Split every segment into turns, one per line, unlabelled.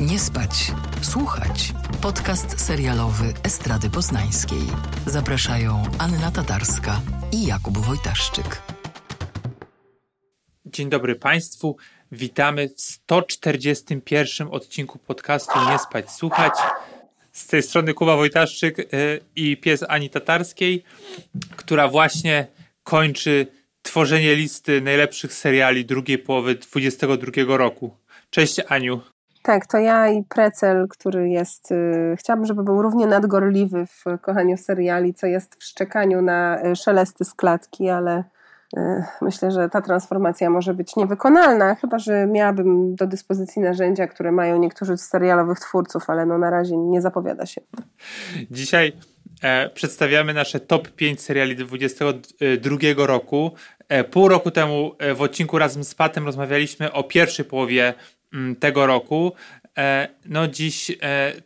Nie spać, słuchać. Podcast serialowy Estrady Poznańskiej. Zapraszają Anna Tatarska i Jakub Wojtaszczyk.
Dzień dobry Państwu. Witamy w 141 odcinku podcastu Nie spać, słuchać. Z tej strony Kuba Wojtaszczyk y, i pies Ani Tatarskiej, która właśnie kończy tworzenie listy najlepszych seriali drugiej połowy 2022 roku. Cześć Aniu.
Tak, to ja i Precel, który jest, y, chciałabym, żeby był równie nadgorliwy w kochaniu seriali, co jest w szczekaniu na y, szelesty z klatki, ale y, myślę, że ta transformacja może być niewykonalna, chyba, że miałabym do dyspozycji narzędzia, które mają niektórzy z serialowych twórców, ale no na razie nie zapowiada się.
Dzisiaj e, przedstawiamy nasze top 5 seriali 2022 roku. E, pół roku temu e, w odcinku razem z Patem rozmawialiśmy o pierwszej połowie Mm, tego roku. E, no dziś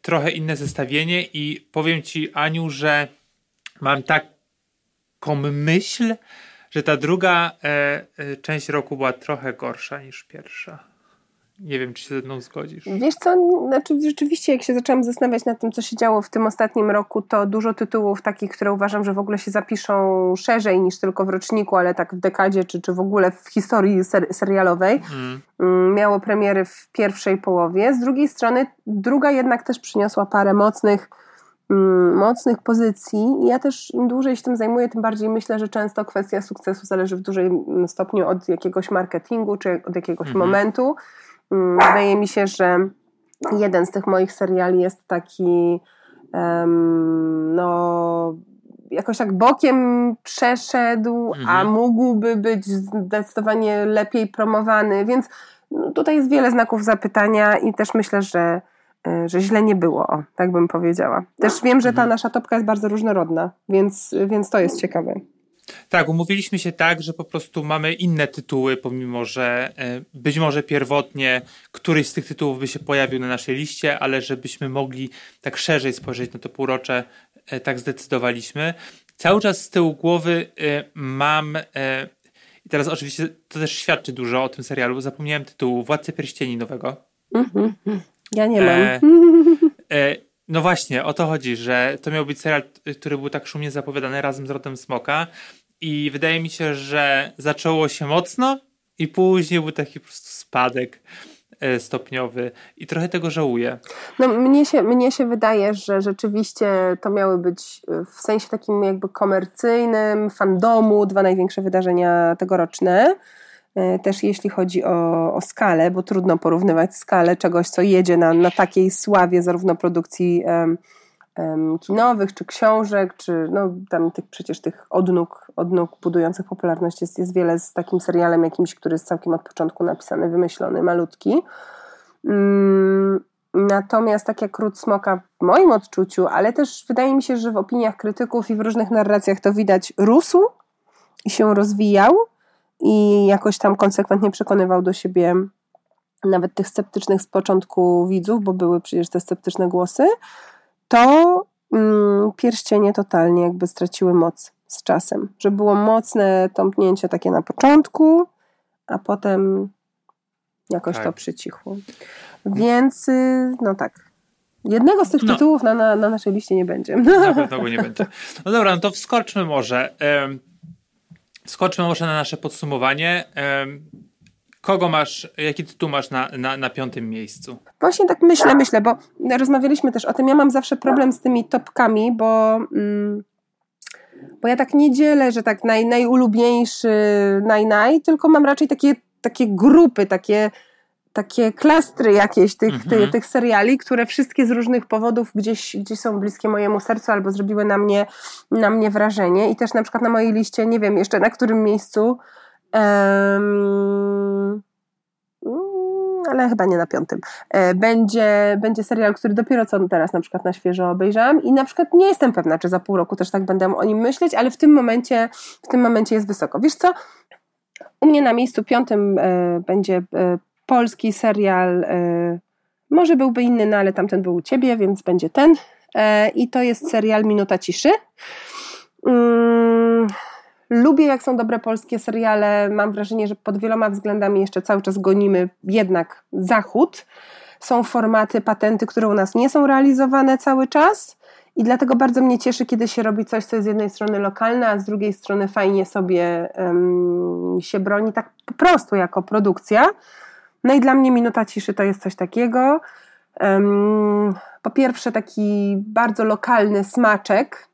trochę inne zestawienie i powiem Ci Aniu, że mam taką myśl, że ta druga część roku była trochę gorsza niż pierwsza. Nie wiem, czy się ze mną zgodzisz.
Wiesz co, znaczy rzeczywiście jak się zaczęłam zastanawiać nad tym, co się działo w tym ostatnim roku, to dużo tytułów takich, które uważam, że w ogóle się zapiszą szerzej niż tylko w roczniku, ale tak w dekadzie, czy, czy w ogóle w historii ser serialowej, mm. mm. miało premiery w pierwszej połowie. Z drugiej strony druga jednak też przyniosła parę mocnych mm, mocnych pozycji i ja też im dłużej się tym zajmuję, tym bardziej myślę, że często kwestia sukcesu zależy w dużym stopniu od jakiegoś marketingu, czy od jakiegoś mm -hmm. momentu. Mm, wydaje mi się, że jeden z tych moich seriali jest taki um, no jakoś tak bokiem przeszedł, mhm. a mógłby być zdecydowanie lepiej promowany, więc no, tutaj jest wiele znaków zapytania i też myślę, że, e, że źle nie było, o, tak bym powiedziała. Też wiem, że ta mhm. nasza topka jest bardzo różnorodna, więc, więc to jest ciekawe.
Tak, umówiliśmy się tak, że po prostu mamy inne tytuły, pomimo że e, być może pierwotnie któryś z tych tytułów by się pojawił na naszej liście, ale żebyśmy mogli tak szerzej spojrzeć na to półrocze, e, tak zdecydowaliśmy. Cały czas z tyłu głowy e, mam i teraz oczywiście to też świadczy dużo o tym serialu, zapomniałem tytułu Władcy Pierścieni nowego.
Mhm. Ja nie mam. E,
e, no właśnie, o to chodzi, że to miał być serial, który był tak szumnie zapowiadany razem z Rodem Smoka i wydaje mi się, że zaczęło się mocno i później był taki po prostu spadek e, stopniowy i trochę tego żałuję.
No mnie się, mnie się wydaje, że rzeczywiście to miały być e, w sensie takim jakby komercyjnym, fandomu, dwa największe wydarzenia tegoroczne. E, też jeśli chodzi o, o skalę, bo trudno porównywać skalę czegoś, co jedzie na, na takiej sławie zarówno produkcji um, kinowych, czy książek, czy no, tam tych, przecież tych odnóg, odnóg budujących popularność jest, jest wiele z takim serialem jakimś, który jest całkiem od początku napisany, wymyślony, malutki. Mm, natomiast tak jak Ród Smoka w moim odczuciu, ale też wydaje mi się, że w opiniach krytyków i w różnych narracjach to widać, rósł i się rozwijał i jakoś tam konsekwentnie przekonywał do siebie nawet tych sceptycznych z początku widzów, bo były przecież te sceptyczne głosy, to mm, pierścienie totalnie jakby straciły moc z czasem. Że było mocne tąpnięcie takie na początku, a potem jakoś tak. to przycichło. Więc y, no tak. Jednego z tych no. tytułów na, na, na, naszej liście nie będzie.
Na pewno go nie będzie. No dobra, no to wskoczmy może. Wskoczmy może na nasze podsumowanie. Kogo masz, jaki tytuł masz na, na, na piątym miejscu?
Właśnie tak myślę, myślę, bo rozmawialiśmy też o tym. Ja mam zawsze problem z tymi topkami, bo, mm, bo ja tak nie dzielę, że tak naj, najulubieńszy, naj, naj, tylko mam raczej takie, takie grupy, takie, takie klastry jakieś tych, mhm. tych, tych seriali, które wszystkie z różnych powodów gdzieś, gdzieś są bliskie mojemu sercu albo zrobiły na mnie, na mnie wrażenie. I też na przykład na mojej liście, nie wiem jeszcze na którym miejscu, Um, ale chyba nie na piątym. E, będzie, będzie serial, który dopiero co teraz na przykład na świeżo obejrzałam i na przykład nie jestem pewna, czy za pół roku też tak będę o nim myśleć, ale w tym momencie, w tym momencie jest wysoko. Wiesz co? U mnie na miejscu piątym e, będzie e, polski serial, może byłby inny, no ale tamten był u ciebie, więc będzie ten. I to jest serial Minuta Ciszy. Lubię, jak są dobre polskie seriale. Mam wrażenie, że pod wieloma względami jeszcze cały czas gonimy jednak zachód. Są formaty, patenty, które u nas nie są realizowane cały czas. I dlatego bardzo mnie cieszy, kiedy się robi coś, co jest z jednej strony lokalne, a z drugiej strony fajnie sobie um, się broni, tak po prostu jako produkcja. No i dla mnie minuta ciszy to jest coś takiego. Um, po pierwsze, taki bardzo lokalny smaczek.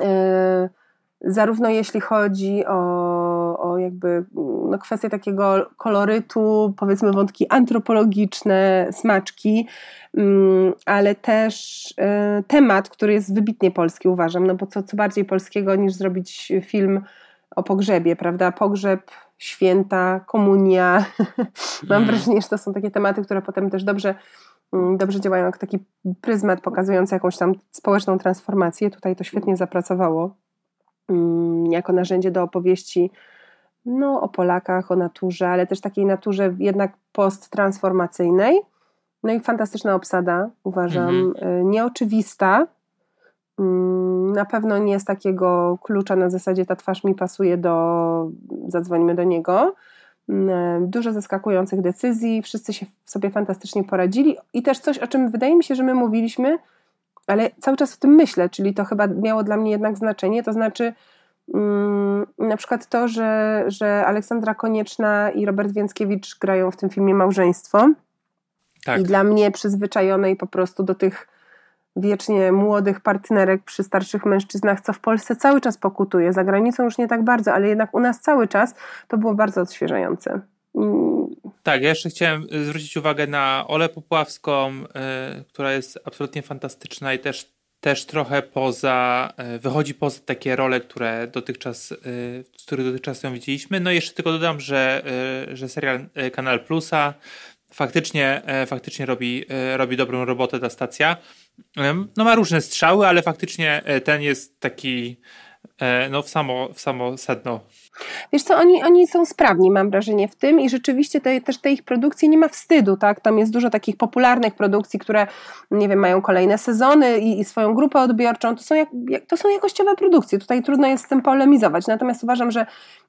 Yy, zarówno jeśli chodzi o, o jakby no kwestię takiego kolorytu, powiedzmy wątki antropologiczne, smaczki, mm, ale też e, temat, który jest wybitnie polski uważam, no bo co, co bardziej polskiego niż zrobić film o pogrzebie, prawda? Pogrzeb, święta, komunia. Mam mm. wrażenie, że to są takie tematy, które potem też dobrze mm, dobrze działają jak taki pryzmat pokazujący jakąś tam społeczną transformację. Tutaj to świetnie zapracowało. Mm, jako narzędzie do opowieści no, o Polakach, o naturze, ale też takiej naturze jednak posttransformacyjnej. No i fantastyczna obsada, uważam, mhm. Y, nieoczywista. Mm, na pewno nie z takiego klucza na zasadzie ta twarz mi pasuje do, zadzwonimy do niego. Mm, y, dużo zaskakujących decyzji, wszyscy się sobie fantastycznie poradzili i też coś, o czym wydaje mi się, że my mówiliśmy, ale cały czas o tym myślę, czyli to chyba miało dla mnie jednak znaczenie, to znaczy mm, na przykład to, że, że Aleksandra Konieczna i Robert Więckiewicz grają w tym filmie małżeństwo. Tak. I dla mnie przyzwyczajonej po prostu do tych wiecznie młodych partnerek przy starszych mężczyznach, co w Polsce cały czas pokutuje. Za granicą już nie tak bardzo, ale jednak u nas cały czas to było bardzo odświeżające.
Tak, ja jeszcze chciałem y, zwrócić uwagę na Olę Popławską, y, która jest absolutnie fantastyczna i też, też trochę poza, y, wychodzi poza takie role, które dotychczas, z których dotychczas ją widzieliśmy. No i jeszcze tylko dodam, że, że serial Kanal Plusa faktycznie, faktycznie robi, robi dobrą robotę ta stacja. No ma różne strzały, ale faktycznie ten jest taki no w samo, w samo sedno
Wiesz co, oni, oni są sprawni, mam wrażenie, w tym i rzeczywiście te, też tej ich produkcji nie ma wstydu, tak? Tam jest dużo takich popularnych produkcji, które, nie wiem, mają kolejne sezony i, i swoją grupę odbiorczą. To są, jak, to są jakościowe produkcje. Tutaj trudno jest z tym polemizować. Natomiast uważam, że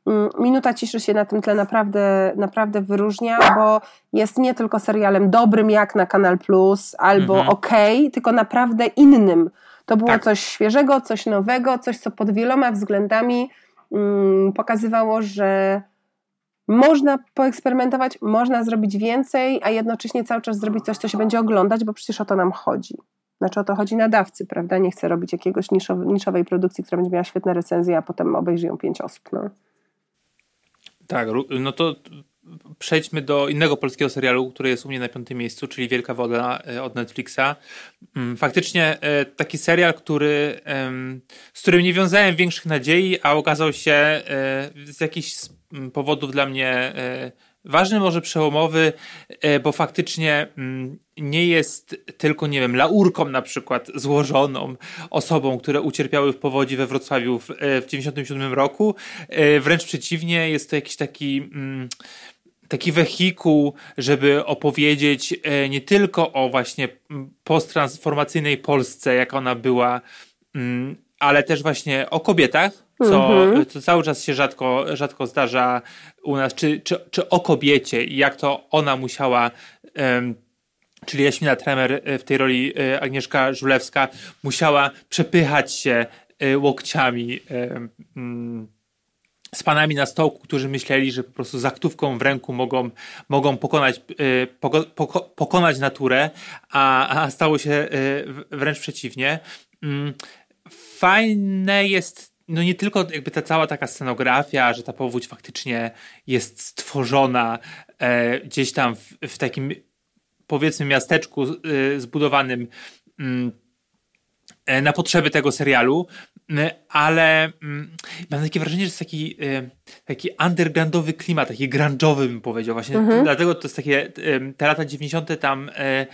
mm, Minuta Ciszy się na tym tle naprawdę, naprawdę wyróżnia, bo jest nie tylko serialem dobrym jak na Kanal Plus albo mhm. ok, tylko naprawdę innym. To było tak. coś świeżego, coś nowego, coś, co pod wieloma względami Mm, pokazywało, że można poeksperymentować, można zrobić więcej, a jednocześnie cały czas zrobić coś, co się będzie oglądać, bo przecież o to nam chodzi. Znaczy o to chodzi nadawcy, prawda? Nie chcę robić jakiegoś niszowej produkcji, która będzie miała świetne recenzje, a potem obejrzy ją pięć osób. No.
Tak, no to przejdźmy do innego polskiego serialu, który jest u mnie na piątym miejscu, czyli Wielka Woda e, od Netflixa. Mm, faktycznie e, taki serial, który, z którym nie wiązałem większych nadziei, a okazał się e, z jakichś powodów dla mnie ważny, może przełomowy, bo faktycznie mm, nie jest tylko, nie wiem, laurką na przykład złożoną osobą, które ucierpiały w powodzi we Wrocławiu w 1997 roku. Wręcz przeciwnie, jest to jakiś taki mm, taki wehikuł, żeby opowiedzieć e, nie tylko o właśnie posttransformacyjnej Polsce, jak ona była, mm, ale też właśnie o kobietach, co, mhm. co cały czas się rzadko, rzadko zdarza u nas, czy, czy, czy o kobiecie i jak to ona musiała czyli Jaśmina Tremer e, w tej roli e, Agnieszka Żulewska musiała przepychać się łokciami mm, z panami na stołku, którzy myśleli, że po prostu zaktówką w ręku mogą, mogą pokonać, yy, poko, poko, pokonać naturę, a, a stało się yy, wręcz przeciwnie. Yy, fajne jest no nie tylko jakby ta cała taka scenografia, że ta powódź faktycznie jest stworzona e, gdzieś tam w, w, takim powiedzmy miasteczku e, zbudowanym mm, na potrzeby tego serialu, ale mam takie wrażenie, że jest taki, y, taki undergroundowy klimat, taki grunge'owy bym powiedział. Właśnie mhm. dlatego to jest takie, te lata 90. tam e, e,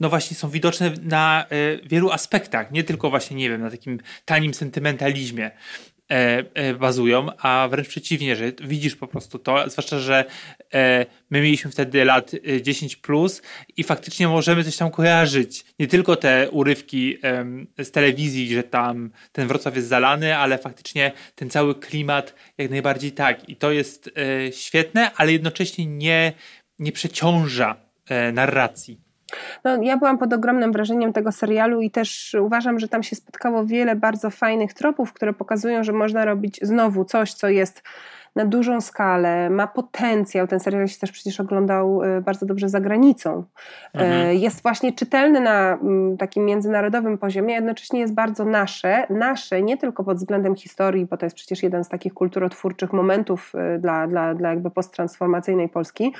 no właśnie są widoczne na e, wielu aspektach, nie tylko właśnie, nie wiem, na takim tanim sentymentalizmie. E, e, bazują, a wręcz przeciwnie, że widzisz po prostu to, zwłaszcza, że e, my mieliśmy wtedy lat 10 plus i faktycznie możemy coś tam kojarzyć. Nie tylko te urywki z telewizji, że tam ten Wrocław jest zalany, ale faktycznie ten cały klimat jak najbardziej tak. I to jest świetne, ale jednocześnie nie, nie przeciąża narracji.
No, ja byłam pod ogromnym wrażeniem tego serialu i też uważam, że tam się spotkało wiele bardzo fajnych tropów, które pokazują, że można robić znowu coś, co jest na dużą skalę, ma potencjał. Ten serial się też przecież oglądał e, bardzo dobrze za granicą. E, mhm. Jest właśnie czytelny na mm, takim międzynarodowym poziomie, jednocześnie jest bardzo nasze. Nasze nie tylko pod względem historii, bo to jest przecież jeden z takich kulturotwórczych momentów e, dla, dla, dla jakby posttransformacyjnej Polski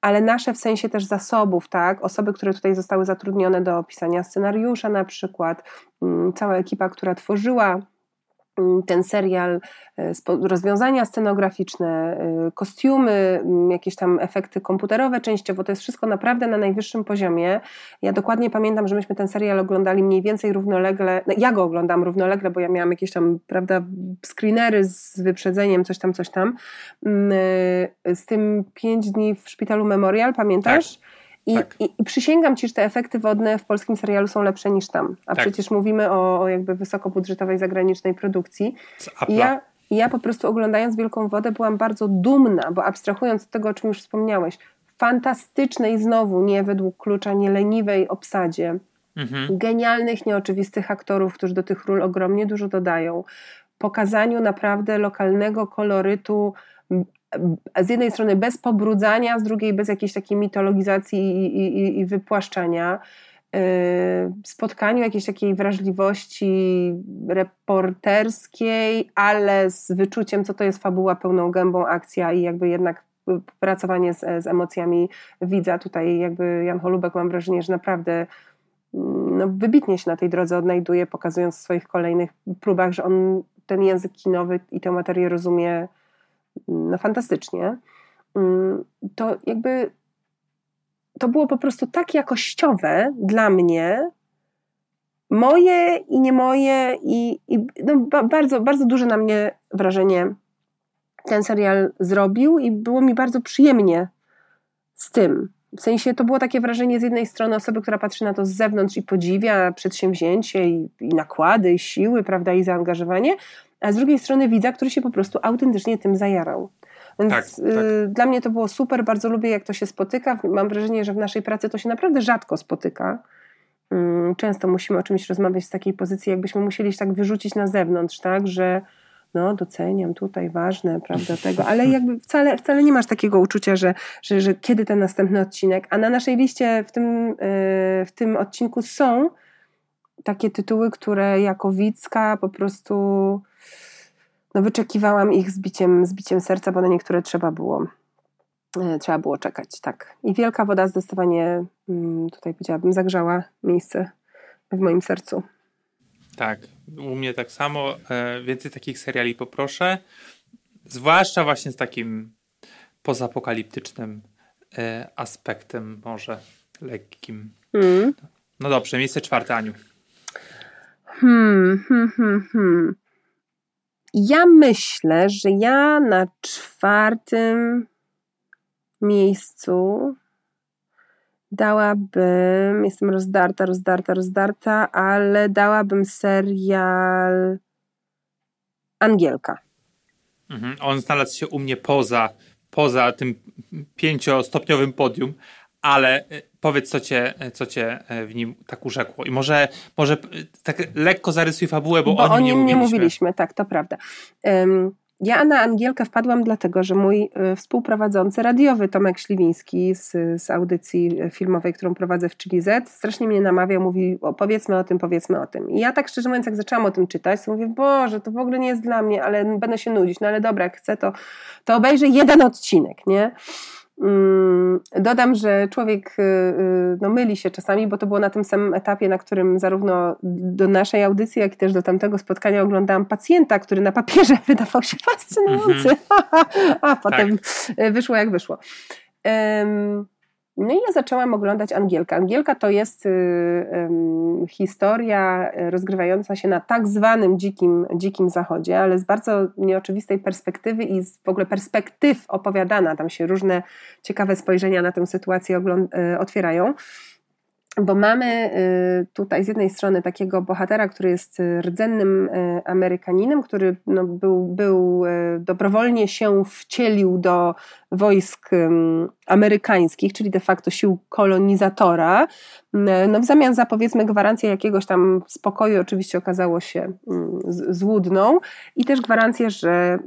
ale nasze w sensie też zasobów, tak? Osoby, które tutaj zostały zatrudnione do pisania scenariusza na przykład, mm, cała ekipa, która tworzyła ten serial, e, rozwiązania scenograficzne, e, kostiumy, mm, jakieś tam efekty komputerowe częściowo, to jest wszystko naprawdę na najwyższym poziomie. Ja dokładnie pamiętam, że myśmy ten serial oglądali mniej więcej równolegle, no ja go oglądam równolegle, bo ja miałam jakieś tam, prawda, screenery z wyprzedzeniem, coś tam, coś tam. Mm, e, z tym pięć dni w szpitalu Memorial, pamiętasz? Tak. I, tak. i, I, przysięgam ci, że te efekty wodne w polskim serialu są lepsze niż tam. A tak. przecież mówimy o, o jakby wysokobudżetowej zagranicznej produkcji. I ja, I ja po prostu oglądając Wielką Wodę byłam bardzo dumna, bo abstrahując od tego, o czym już wspomniałeś, fantastycznej znowu, nie według klucza, nie leniwej obsadzie, mhm. genialnych, nieoczywistych aktorów, którzy do tych ról ogromnie dużo dodają, pokazaniu naprawdę lokalnego kolorytu z jednej strony bez pobrudzania, z drugiej bez jakiejś takiej mitologizacji i, i, i wypłaszczania, yy, spotkaniu jakiejś takiej wrażliwości reporterskiej, ale z wyczuciem, co to jest fabuła pełną gębą akcja i jakby jednak pracowanie z, z emocjami widza. Tutaj jakby Jan Holubek mam wrażenie, że naprawdę mm, no, wybitnie się na tej drodze odnajduje, pokazując w swoich kolejnych próbach, że on ten język kinowy i tę materię rozumie no fantastycznie, mm, to jakby to było po prostu tak jakościowe dla mnie, moje i nie moje i, i no, bardzo, bardzo duże na mnie wrażenie ten serial zrobił i było mi bardzo przyjemnie z tym. W sensie to było takie wrażenie z jednej strony osoby, która patrzy na to z zewnątrz i podziwia przedsięwzięcie i, i nakłady, i siły, prawda, i zaangażowanie, a z drugiej strony widza, który się po prostu autentycznie tym zajarał. Więc tak, tak. Y, dla mnie to było super, bardzo lubię jak to się spotyka. Mam wrażenie, że w naszej pracy to się naprawdę rzadko spotyka. Mm, często musimy o czymś rozmawiać z takiej pozycji, jakbyśmy musieli się tak wyrzucić na zewnątrz, tak, że no doceniam tutaj ważne, prawda, tego, ale jakby wcale, wcale nie masz takiego uczucia, że, że, że kiedy ten następny odcinek, a na naszej liście w tym, y, w tym odcinku są takie tytuły, które jako widzka po prostu no wyczekiwałam ich z biciem, z biciem serca, bo na niektóre trzeba było e, trzeba było czekać, tak. I Wielka Woda zdecydowanie mm, tutaj powiedziałabym zagrzała miejsce w moim sercu.
Tak, u mnie tak samo. E, więcej takich seriali poproszę. Zwłaszcza właśnie z takim pozapokaliptycznym e, aspektem, może lekkim. Mm. No dobrze, miejsce czwarte, Aniu.
Hmm, hmm, hmm, hmm. Ja myślę, że ja na czwartym miejscu dałabym, jestem rozdarta, rozdarta, rozdarta, ale dałabym serial Angielka.
Mhm. On znalazł się u mnie poza, poza tym pięciostopniowym podium, ale y, powiedz, co cię, co cię e, w nim tak urzekło. I może, może tak lekko zarysuj fabułę, bo, bo o nim nie, mówiliśmy.
nie mówiliśmy. Tak, to prawda. Um, ja na Angielkę wpadłam dlatego, że mój współprowadzący radiowy Tomek Śliwiński z, z audycji filmowej, którą prowadzę w Chili Z, strasznie mnie namawiał, mówi o, powiedzmy o tym, powiedzmy o tym. I ja tak szczerze mówiąc, jak zaczęłam o tym czytać, to mówię, Boże, to w ogóle nie jest dla mnie, ale będę się nudzić. No ale dobra, jak chcę, to, to obejrzę jeden odcinek, nie? Mm, dodam, że człowiek y, y, no, myli się czasami, bo to było na tym samym etapie, na którym zarówno do naszej audycji, jak i też do tamtego spotkania oglądałam pacjenta, który na papierze wydawał się fascynujący, mm -hmm. a potem tak. wyszło jak wyszło. Um, no i ja zaczęłam oglądać Angielka. Angielka to jest y, y, historia rozgrywająca się na tak zwanym dzikim, dzikim zachodzie, ale z bardzo nieoczywistej perspektywy i z w ogóle perspektyw opowiadana. Tam się różne ciekawe spojrzenia na tę sytuację y, otwierają bo mamy y, tutaj z jednej strony takiego bohatera, który jest y, rdzennym y, Amerykaninem, który no, był, był dobrowolnie się wcielił do wojsk amerykańskich, czyli de facto sił kolonizatora, no w zamian za powiedzmy gwarancję jakiegoś tam spokoju, oczywiście okazało się złudną. I też gwarancję, że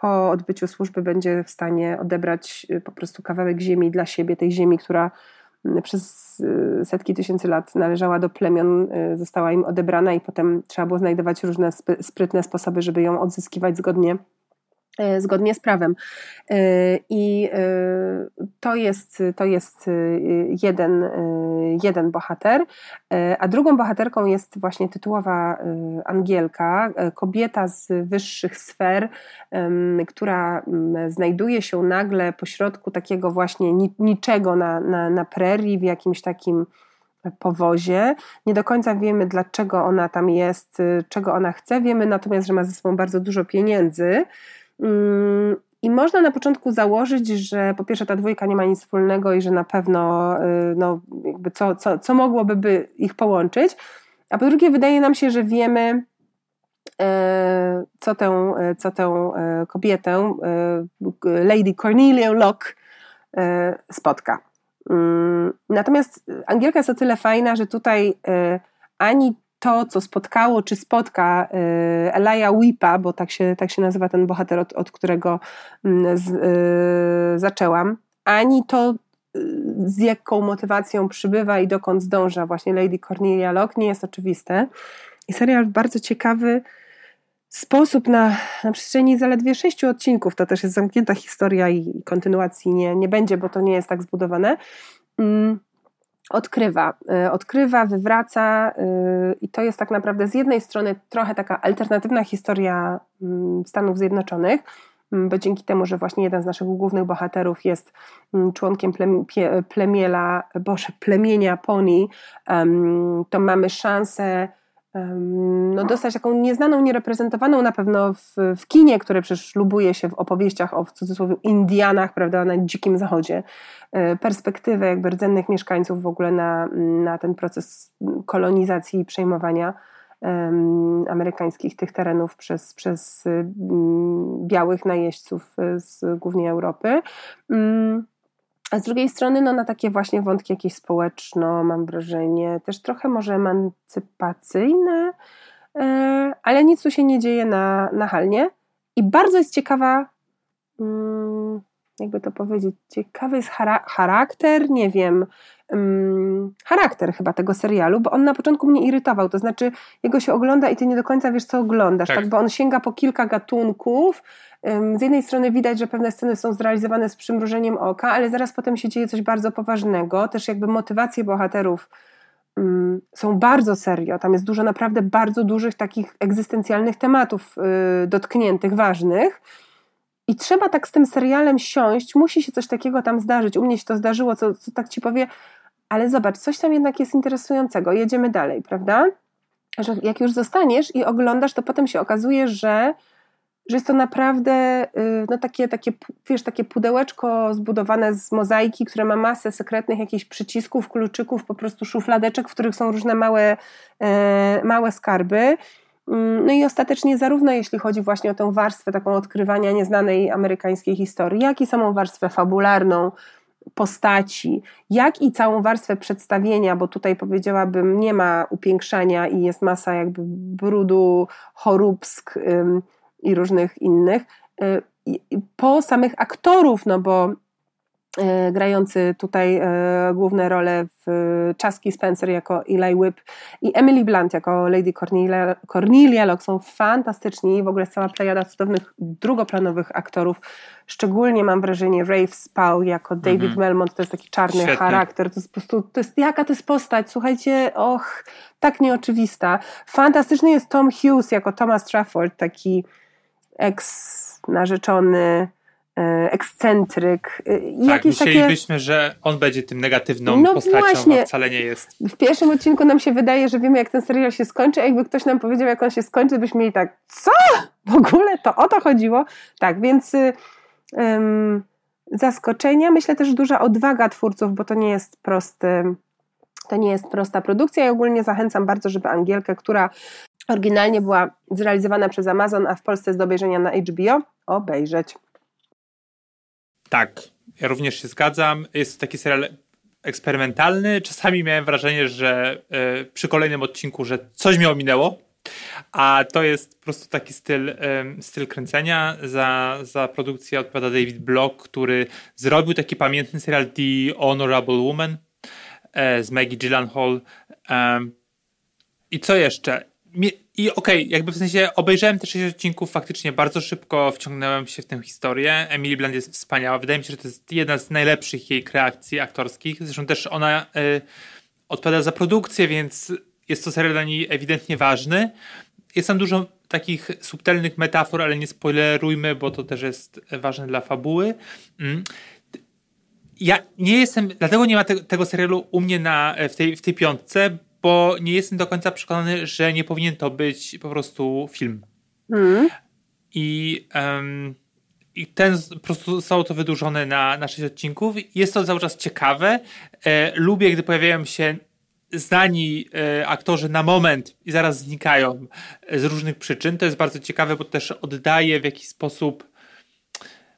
po odbyciu służby będzie w stanie odebrać po prostu kawałek ziemi dla siebie, tej ziemi, która przez y, setki tysięcy lat należała do plemion, y, została im odebrana i potem trzeba było znajdować różne sprytne sposoby, żeby ją odzyskiwać zgodnie zgodnie z prawem. E, I e, to jest, to jest jeden, jeden bohater, a drugą bohaterką jest właśnie tytułowa Angielka, kobieta z wyższych sfer, która znajduje się nagle pośrodku takiego właśnie niczego na, na, na prerii, w jakimś takim powozie. Nie do końca wiemy, dlaczego ona tam jest, czego ona chce. Wiemy natomiast, że ma ze sobą bardzo dużo pieniędzy I można na początku założyć, że po pierwsze ta dwójka nie ma nic wspólnego i że na pewno y, no, jakby co, co, co mogłoby by ich połączyć, a po drugie wydaje nam się, że wiemy, e, co tę, e, co tę kobietę, Lady Cornelia Locke, spotka. Mm, natomiast Angielka jest o tyle fajna, że tutaj ani to, co spotkało, czy spotka y, Elijah Whipa, bo tak się, tak się nazywa ten bohater, od, od którego mm, z, y, zaczęłam, ani to, y, z jaką motywacją przybywa i dokąd zdąża właśnie Lady Cornelia Locke, nie jest oczywiste. I serial w bardzo ciekawy sposób na, na przestrzeni zaledwie sześciu odcinków, to też jest zamknięta historia i kontynuacji nie, nie będzie, bo to nie jest tak zbudowane. Mm odkrywa, y, odkrywa, wywraca y, i to jest tak naprawdę z jednej strony trochę taka alternatywna historia mm, Stanów Zjednoczonych, mm, bo dzięki temu, że właśnie jeden z naszych głównych bohaterów jest mm, członkiem plemiela, boże, plemienia Pony, to mamy szansę no, dostać taką nieznaną, niereprezentowaną na pewno w, w kinie, które przecież lubuje się w opowieściach o w cudzysłowie Indianach, prawda, na dzikim zachodzie, e, perspektywę jakby rdzennych mieszkańców w ogóle na, na ten proces kolonizacji i przejmowania um, amerykańskich tych terenów przez, przez um, białych najeźdźców z głównie Europy. Um, a z drugiej strony, no, na takie właśnie wątki jakieś społeczno, mam wrażenie, też trochę może emancypacyjne, e, ale nic tu się nie dzieje na, nachalnie. I bardzo jest ciekawa, mm, jakby to powiedzieć, ciekawy jest charakter, nie wiem, um, charakter chyba tego serialu, bo on na początku mnie irytował, to znaczy jego się ogląda i ty nie do końca wiesz, co oglądasz, tak, tak bo on sięga po kilka gatunków, z jednej strony widać, że pewne sceny są zrealizowane z przymrużeniem oka, ale zaraz potem się dzieje coś bardzo poważnego. Też jakby motywacje bohaterów są bardzo serio. Tam jest dużo naprawdę bardzo dużych takich egzystencjalnych tematów y, dotkniętych, ważnych. I trzeba tak z tym serialem siąść, musi się coś takiego tam zdarzyć. U mnie się to zdarzyło, co, co tak ci powie, ale zobacz, coś tam jednak jest interesującego, jedziemy dalej, prawda? Że jak już zostaniesz i oglądasz, to potem się okazuje, że że jest to naprawdę y, no takie, takie, wiesz, takie pudełeczko zbudowane z mozaiki, które ma masę sekretnych jakichś przycisków, kluczyków, po prostu szufladeczek, w których są różne małe, e, małe skarby. Mm, no i ostatecznie zarówno jeśli chodzi właśnie o tę warstwę taką odkrywania nieznanej amerykańskiej historii, jak i samą warstwę fabularną, postaci, jak i całą warstwę przedstawienia, bo tutaj powiedziałabym nie ma upiększania i jest masa jakby brudu, choróbsk, i różnych innych, y, po samych aktorów, no bo grający tutaj y, główne role w Czaski Spencer jako Eli Whip i Emily Blunt jako Lady Cornelia, Cornelia Locke są fantastyczni. W ogóle cała plejada cudownych drugoplanowych aktorów. Szczególnie mam wrażenie Rafe Spall jako David mm -hmm. Melmont, to jest taki czarny Świetnie. charakter. To jest po prostu, to jest, jaka to jest postać, słuchajcie, och, tak nieoczywista. Fantastyczny jest Tom Hughes jako Thomas Trafford, taki ex-narzeczony e, ekscentryk.
E, tak, jakieś myślelibyśmy, takie... że on będzie tym negatywną no postacią, właśnie. a wcale nie jest.
W pierwszym odcinku nam się wydaje, że wiemy jak ten serial się skończy, a jakby ktoś nam powiedział jak on się skończy, byśmy mieli tak, co? W ogóle to o to chodziło? Tak, więc um, zaskoczenia, myślę też duża odwaga twórców, bo to nie jest prosty to nie jest prosta produkcja i ogólnie zachęcam bardzo, żeby Angielkę, która oryginalnie była zrealizowana przez Amazon, a w Polsce jest do obejrzenia na HBO, obejrzeć.
Tak, ja również się zgadzam. Jest to taki serial eksperymentalny. Czasami miałem wrażenie, że y, przy kolejnym odcinku, że coś mi ominęło, a to jest po prostu taki styl, styl kręcenia. Za, za produkcję odpowiada David Block, który zrobił taki pamiętny serial The Honorable Woman y, z Maggie Gyllenhaal. I co jeszcze? I okej, okay, jakby w sensie obejrzałem te sześć odcinków faktycznie bardzo szybko, wciągnąłem się w tę historię. Emily Blunt jest wspaniała. Wydaje mi się, że to jest jedna z najlepszych jej kreacji aktorskich. Zresztą też ona y, odpowiada za produkcję, więc jest to serial dla niej ewidentnie ważny. Jest tam dużo takich subtelnych metafor, ale nie spoilerujmy, bo to też jest ważne dla fabuły. Mm. Ja nie jestem, dlatego nie ma te, tego serialu u mnie na, w, tej, w tej piątce, bo nie jestem do końca przekonany, że nie powinien to być po prostu film. Mm. I, um, I ten po prostu zostało to wydłużone na, na 6 odcinków. Jest to cały czas ciekawe. E, lubię, gdy pojawiają się znani e, aktorzy na moment i zaraz znikają e, z różnych przyczyn. To jest bardzo ciekawe, bo też oddaje w jakiś sposób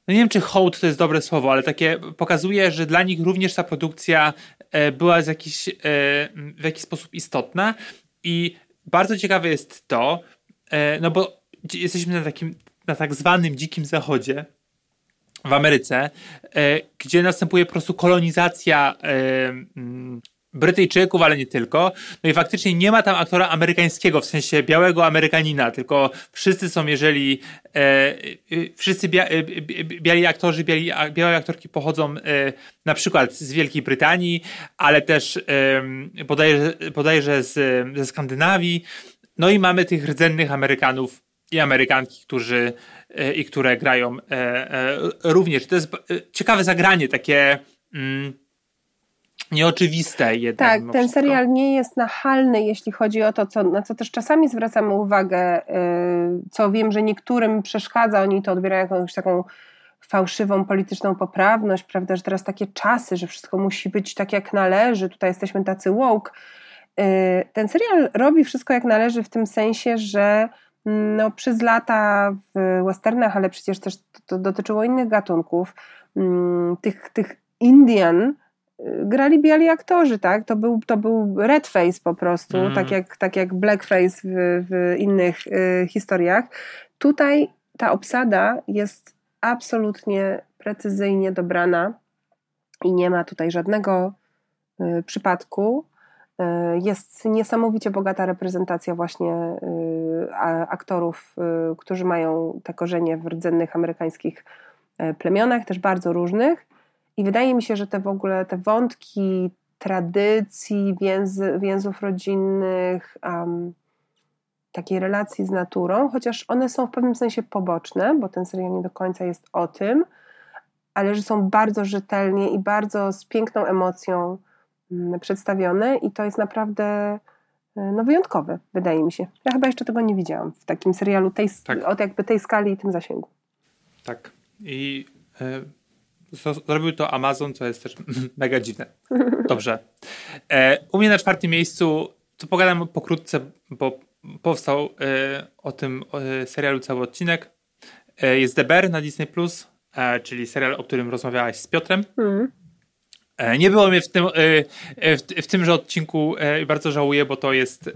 no nie wiem, czy hołd to jest dobre słowo, ale takie pokazuje, że dla nich również ta produkcja e, była z jakiś, e, w jakiś sposób istotna. I bardzo ciekawe jest to, e, no bo jesteśmy na takim, na tak zwanym dzikim zachodzie, w Ameryce, gdzie następuje po prostu kolonizacja Brytyjczyków, ale nie tylko. No i faktycznie nie ma tam aktora amerykańskiego, w sensie białego Amerykanina, tylko wszyscy są, jeżeli e, e, wszyscy bia, e, biali aktorzy, biali, białe aktorki pochodzą e, na przykład z Wielkiej Brytanii, ale też e, bodajże, bodajże z, ze Skandynawii. No i mamy tych rdzennych Amerykanów i Amerykanki, którzy e, i które grają również. To jest ciekawe zagranie, takie... Mm, nieoczywiste jednak.
Tak, ten wszystko. serial nie jest nachalny, jeśli chodzi o to, co, na co też czasami zwracamy uwagę, yy, co wiem, że niektórym przeszkadza, oni to odbierają jakąś taką fałszywą polityczną poprawność, prawda, że teraz takie czasy, że wszystko musi być tak jak należy, tutaj jesteśmy tacy woke. Yy, ten serial robi wszystko jak należy w tym sensie, że no, przez lata w westernach, ale przecież też to, to dotyczyło innych gatunków, yy, tych, tych Indian, grali biali aktorzy, tak? To był, to był red face po prostu, mm. tak, jak, tak jak blackface w, w innych y, historiach. Tutaj ta obsada jest absolutnie precyzyjnie dobrana i nie ma tutaj żadnego y, przypadku. Y, jest niesamowicie bogata reprezentacja właśnie y, aktorów, y, którzy mają te korzenie w rdzennych amerykańskich y, plemionach, też bardzo różnych. I wydaje mi się, że te w ogóle te wątki tradycji, więzy, więzów rodzinnych, um, takiej relacji z naturą, chociaż one są w pewnym sensie poboczne, bo ten serial nie do końca jest o tym, ale że są bardzo rzetelnie i bardzo z piękną emocją mm, przedstawione i to jest naprawdę e, no, wyjątkowe, wydaje mi się. Ja chyba jeszcze tego nie widziałam w takim serialu tej, tak. od jakby tej skali i tym zasięgu.
Tak. I y Zrobił to Amazon, co jest też mega dziwne. Dobrze. E, u mnie na czwartym miejscu, to pogadam pokrótce, bo powstał e, o tym e, serialu cały odcinek. Jest Deber na Disney+, Plus, czyli serial, o którym rozmawiałaś z Piotrem. Mm. E, nie było mnie w tym, w, w tymże odcinku i bardzo żałuję, bo to jest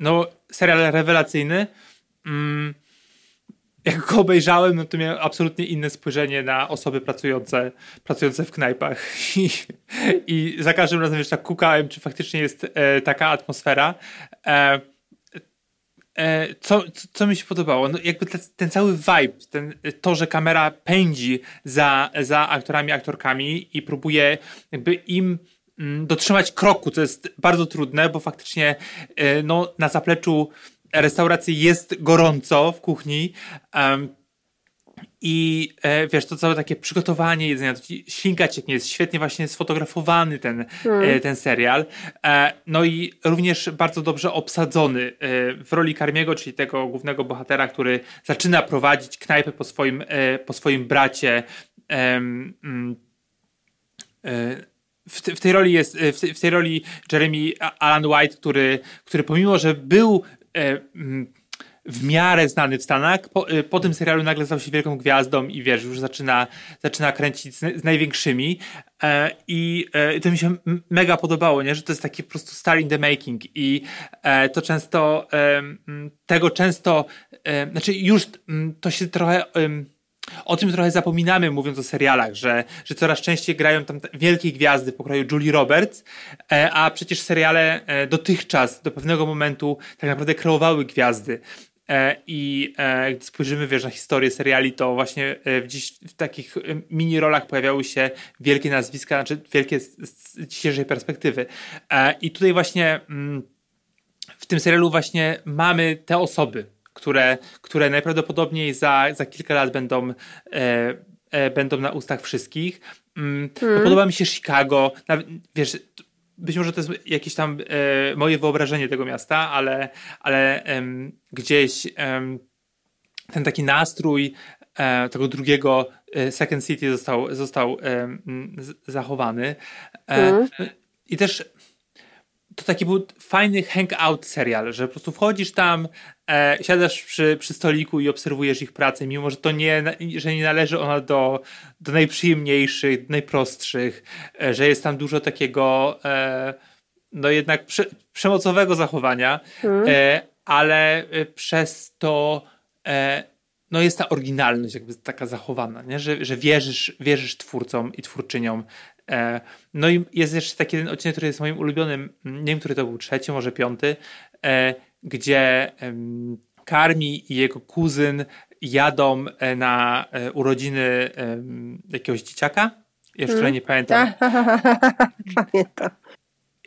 no, serial rewelacyjny. Jak go obejrzałem, no to miałem absolutnie inne spojrzenie na osoby pracujące, pracujące w knajpach. I, i za każdym razem jeszcze tak kukałem, czy faktycznie jest e, taka atmosfera. E, e, co, co mi się podobało? No jakby ten, ten cały vibe, ten, to, że kamera pędzi za, za aktorami, aktorkami i próbuje jakby im mm, dotrzymać kroku, co jest bardzo trudne, bo faktycznie e, no, na zapleczu restauracji jest gorąco w kuchni. Um, I e, wiesz, to całe takie przygotowanie jedzenia, to ci ślinka cieknie, jest świetnie właśnie sfotografowany ten, hmm. e, ten serial. E, no i również bardzo dobrze obsadzony e, w roli Karmiego, czyli tego głównego bohatera, który zaczyna prowadzić knajpę po swoim, e, po swoim bracie. Mm, e, w, w, tej roli jest, w, w, tej roli Jeremy Alan White, który, który pomimo, że był w miarę znany w Stanach. Po, y, po, tym serialu nagle stał się wielką gwiazdą i wiesz, już zaczyna, zaczyna kręcić z, z największymi. E, I e, to mi się mega podobało, nie? że to jest taki po prostu star in the making. I e, to często, e, tego często, e, znaczy już to się trochę. O tym trochę zapominamy, mówiąc o serialach, że, że coraz częściej grają tam wielkie gwiazdy w pokroju Julie Roberts, e, a przecież seriale dotychczas, do pewnego momentu, tak naprawdę kreowały gwiazdy. E, I e, gdy spojrzymy wiesz, na historię seriali, to właśnie e, gdzieś w takich mini rolach pojawiały się wielkie nazwiska, znaczy wielkie z, z dzisiejszej perspektywy. I tutaj właśnie mm, w tym serialu właśnie mamy te osoby, które, które najprawdopodobniej za, za kilka lat będą, e, będą na ustach wszystkich. Mm, hmm. Podoba mi się Chicago. Nawet, wiesz, być może to jest jakieś tam e, moje wyobrażenie tego miasta, ale, ale gdzieś ten taki nastrój e, tego drugiego e, Second City został, został zachowany. Mm. I też to taki był fajny hangout serial, że po prostu wchodzisz tam, e, siadasz przy, przy stoliku i obserwujesz ich pracę, mimo że to nie, że nie należy ona do, do najprzyjemniejszych, najprostszych, e, że jest tam dużo takiego e, no jednak prze, przemocowego zachowania, hmm. ale e, przez to e, no jest ta oryginalność jakby taka zachowana, nie? Że, że wierzysz, wierzysz twórcom i twórczyniom no i jest jeszcze taki jeden odcinek, który jest moim ulubionym, nie wiem, który to był trzeci, może piąty, e, gdzie Karmi i jego kuzyn jadą e, na urodziny jakiegoś dzieciaka. Jeszcze hmm. nie pamiętam.
Pamiętam.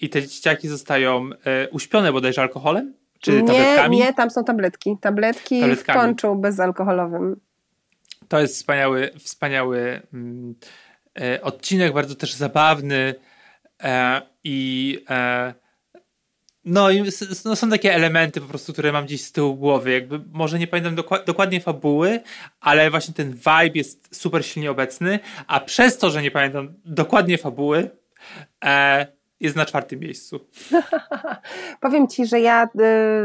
I te dzieciaki zostają uśpione bodajże alkoholem? Czy
nie,
tabletkami?
Nie, tam są tabletki. Tabletki Tabletkami. w ponczu bezalkoholowym.
To jest wspaniały, wspaniały mm, E, odcinek bardzo też zabawny e, i e, no, i no, są takie elementy po prostu, które mam gdzieś z tyłu głowy. Jakby może nie pamiętam dokładnie fabuły, ale właśnie ten vibe jest super silnie obecny, a przez to, że nie pamiętam dokładnie fabuły, jest na czwartym miejscu.
Powiem Ci, że ja,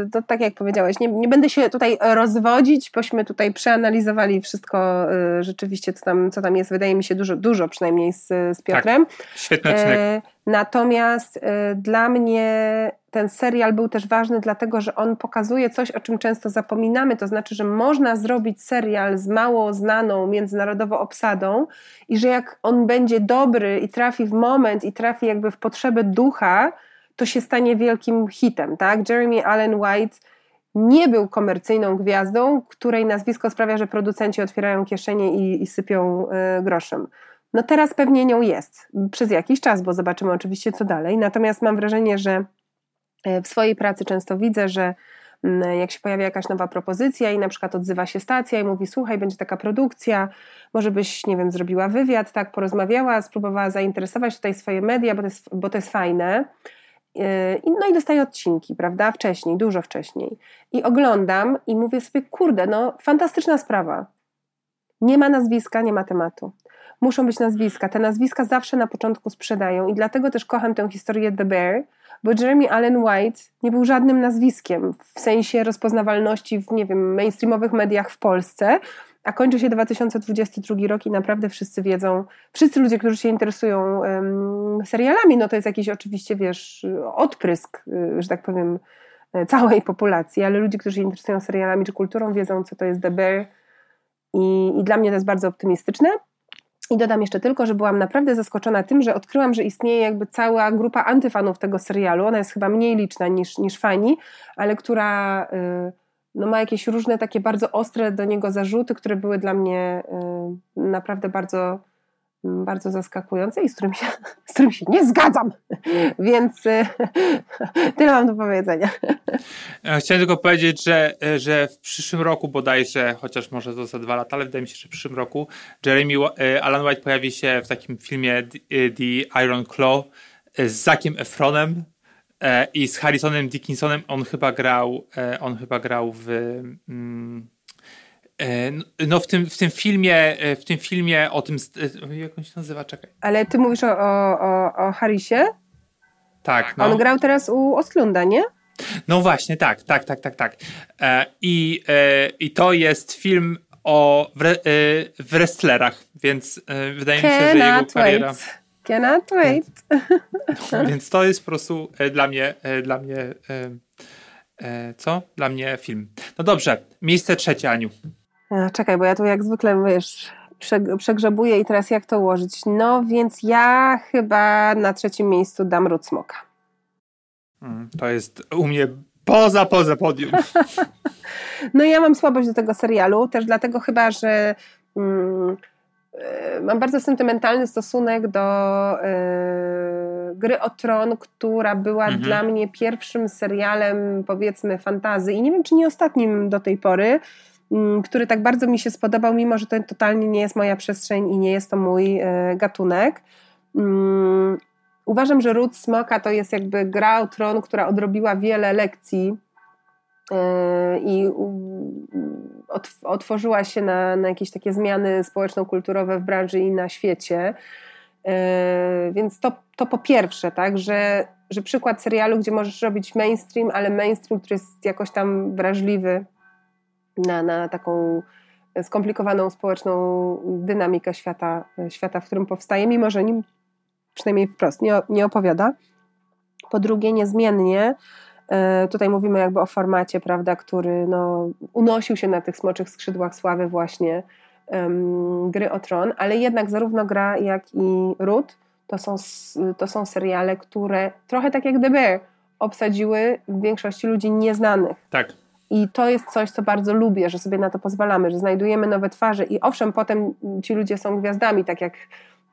y, to tak jak powiedziałeś, nie, nie będę się tutaj rozwodzić, bośmy tutaj przeanalizowali wszystko y, rzeczywiście, co tam, co tam jest. Wydaje mi się dużo, dużo przynajmniej z, z Piotrem. Tak,
świetny odcinek. E,
natomiast y, dla mnie ten serial był też ważny, dlatego że on pokazuje coś, o czym często zapominamy. To znaczy, że można zrobić serial z mało znaną międzynarodową obsadą i że jak on będzie dobry i trafi w moment i trafi jakby w potrzebę ducha, to się stanie wielkim hitem. Tak? Jeremy Allen White nie był komercyjną gwiazdą, której nazwisko sprawia, że producenci otwierają kieszenie i, i sypią y, groszem. No teraz pewnie nią jest przez jakiś czas, bo zobaczymy oczywiście co dalej. Natomiast mam wrażenie, że E, w swojej pracy często widzę, że mm, jak się pojawia jakaś nowa propozycja i na przykład odzywa się stacja i mówi, słuchaj, będzie taka produkcja, może byś, nie wiem, zrobiła wywiad, tak, porozmawiała, spróbowała zainteresować tutaj swoje media, bo to jest, bo to jest fajne. E, no i dostaję odcinki, prawda, wcześniej, dużo wcześniej. I oglądam i mówię sobie, kurde, no fantastyczna sprawa. Nie ma nazwiska, nie ma tematu. Muszą być nazwiska. Te nazwiska zawsze na początku sprzedają i dlatego też kocham tę historię The Bear, bo Jeremy Allen White nie był żadnym nazwiskiem w sensie rozpoznawalności w, nie wiem, mainstreamowych mediach w Polsce, a kończy się 2022 rok i naprawdę wszyscy wiedzą, wszyscy ludzie, którzy się interesują um, serialami, no to jest jakiś oczywiście, wiesz, odprysk, y, że tak powiem, e, całej populacji, ale ludzie, którzy się interesują serialami czy kulturą, wiedzą, co to jest The Bear i, i dla mnie to jest bardzo optymistyczne. I dodam jeszcze tylko, że byłam naprawdę zaskoczona tym, że odkryłam, że istnieje jakby cała grupa antyfanów tego serialu. Ona jest chyba mniej liczna niż, niż fani, ale która y, no, ma jakieś różne takie bardzo ostre do niego zarzuty, które były dla mnie y, naprawdę bardzo, bardzo zaskakujące i z którym się, z którym się nie zgadzam. Więc tyle mam do powiedzenia.
Chciałem tylko powiedzieć, że, że w przyszłym roku bodajże, chociaż może to za dwa lata, ale wydaje mi się, że w przyszłym roku Jeremy Alan White pojawi się w takim filmie The Iron Claw z Zakiem Efronem i z Harrisonem Dickinsonem. On chyba grał, on chyba grał w... Mm, E, no w tym, w tym filmie, e, w tym filmie o tym, e, jak on się nazywa, czekaj.
Ale ty mówisz o, o, o Harrisie?
Tak.
No. On grał teraz u Ostlunda, nie?
No właśnie, tak, tak, tak, tak, tak. I, i to jest film o w, w wrestlerach, więc wydaje
Cannot
mi się, że jego kariera...
Wait. Cannot wait.
Więc to jest po prostu dla mnie, dla mnie co? Dla mnie film. No dobrze, miejsce trzecie, Aniu.
Czekaj, bo ja tu jak zwykle, wiesz, przegrzebuję i teraz jak to ułożyć? No więc ja chyba na trzecim miejscu dam Ród Smoka.
Mm, to jest u mnie poza, poza podium.
no ja mam słabość do tego serialu, też dlatego chyba, że mm, e, mam bardzo sentymentalny stosunek do y, Gry o Tron, która była mhm. dla mnie pierwszym serialem, powiedzmy, fantazy i nie wiem, czy nie ostatnim do tej pory, który tak bardzo mi się spodobał, mimo że to totalnie nie jest moja przestrzeń i nie jest to mój e, gatunek. Mm, uważam, że Ród Smoka to jest jakby gra o tron, która odrobiła wiele lekcji e, i otworzyła się na, na jakieś takie zmiany społeczno-kulturowe w branży i na świecie. E, więc to, to po pierwsze, tak, że, że przykład serialu, gdzie możesz robić mainstream, ale mainstream, który jest jakoś tam wrażliwy na, na taką skomplikowaną społeczną dynamikę świata, świata, w którym powstaje, mimo że nim przynajmniej wprost nie, nie opowiada. Po drugie, niezmiennie, e, tutaj mówimy jakby o formacie, prawda, który no, unosił się na tych smoczych skrzydłach sławy właśnie um, gry o tron, ale jednak zarówno gra, jak i Ród to są, to są seriale, które trochę tak jak The Bear obsadziły w większości ludzi nieznanych.
Tak.
I to jest coś, co bardzo lubię, że sobie na to pozwalamy, że znajdujemy nowe twarze. I owszem, potem ci ludzie są gwiazdami, tak jak,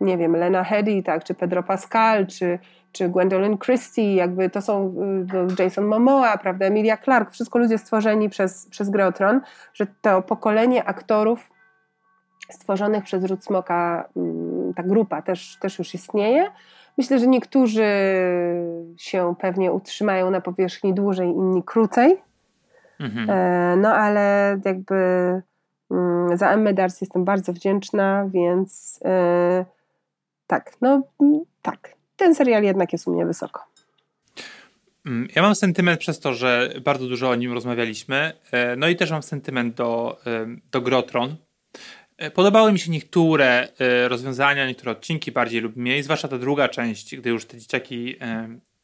nie wiem, Lena Headey, tak, czy Pedro Pascal, czy, czy Gwendolyn Christie, jakby to są y, Jason Momoa, prawda, Emilia Clarke, wszystko ludzie stworzeni przez, przez Grę Tron, że to pokolenie aktorów stworzonych przez Ród Smoka, mm, ta grupa też, też już istnieje. Myślę, że niektórzy się pewnie utrzymają na powierzchni dłużej, inni krócej, Mhm. E, no ale jakby mm, za Emmę Darcy jestem bardzo wdzięczna, więc e, tak, no mm, tak. Ten serial jednak jest u mnie wysoko.
Mm, ja mam sentyment przez to, że bardzo dużo o nim rozmawialiśmy. E, no i też mam sentyment do, do Grotron. Podobały mi się niektóre rozwiązania, niektóre odcinki bardziej lub mniej, zwłaszcza ta druga część, gdy już te dzieciaki,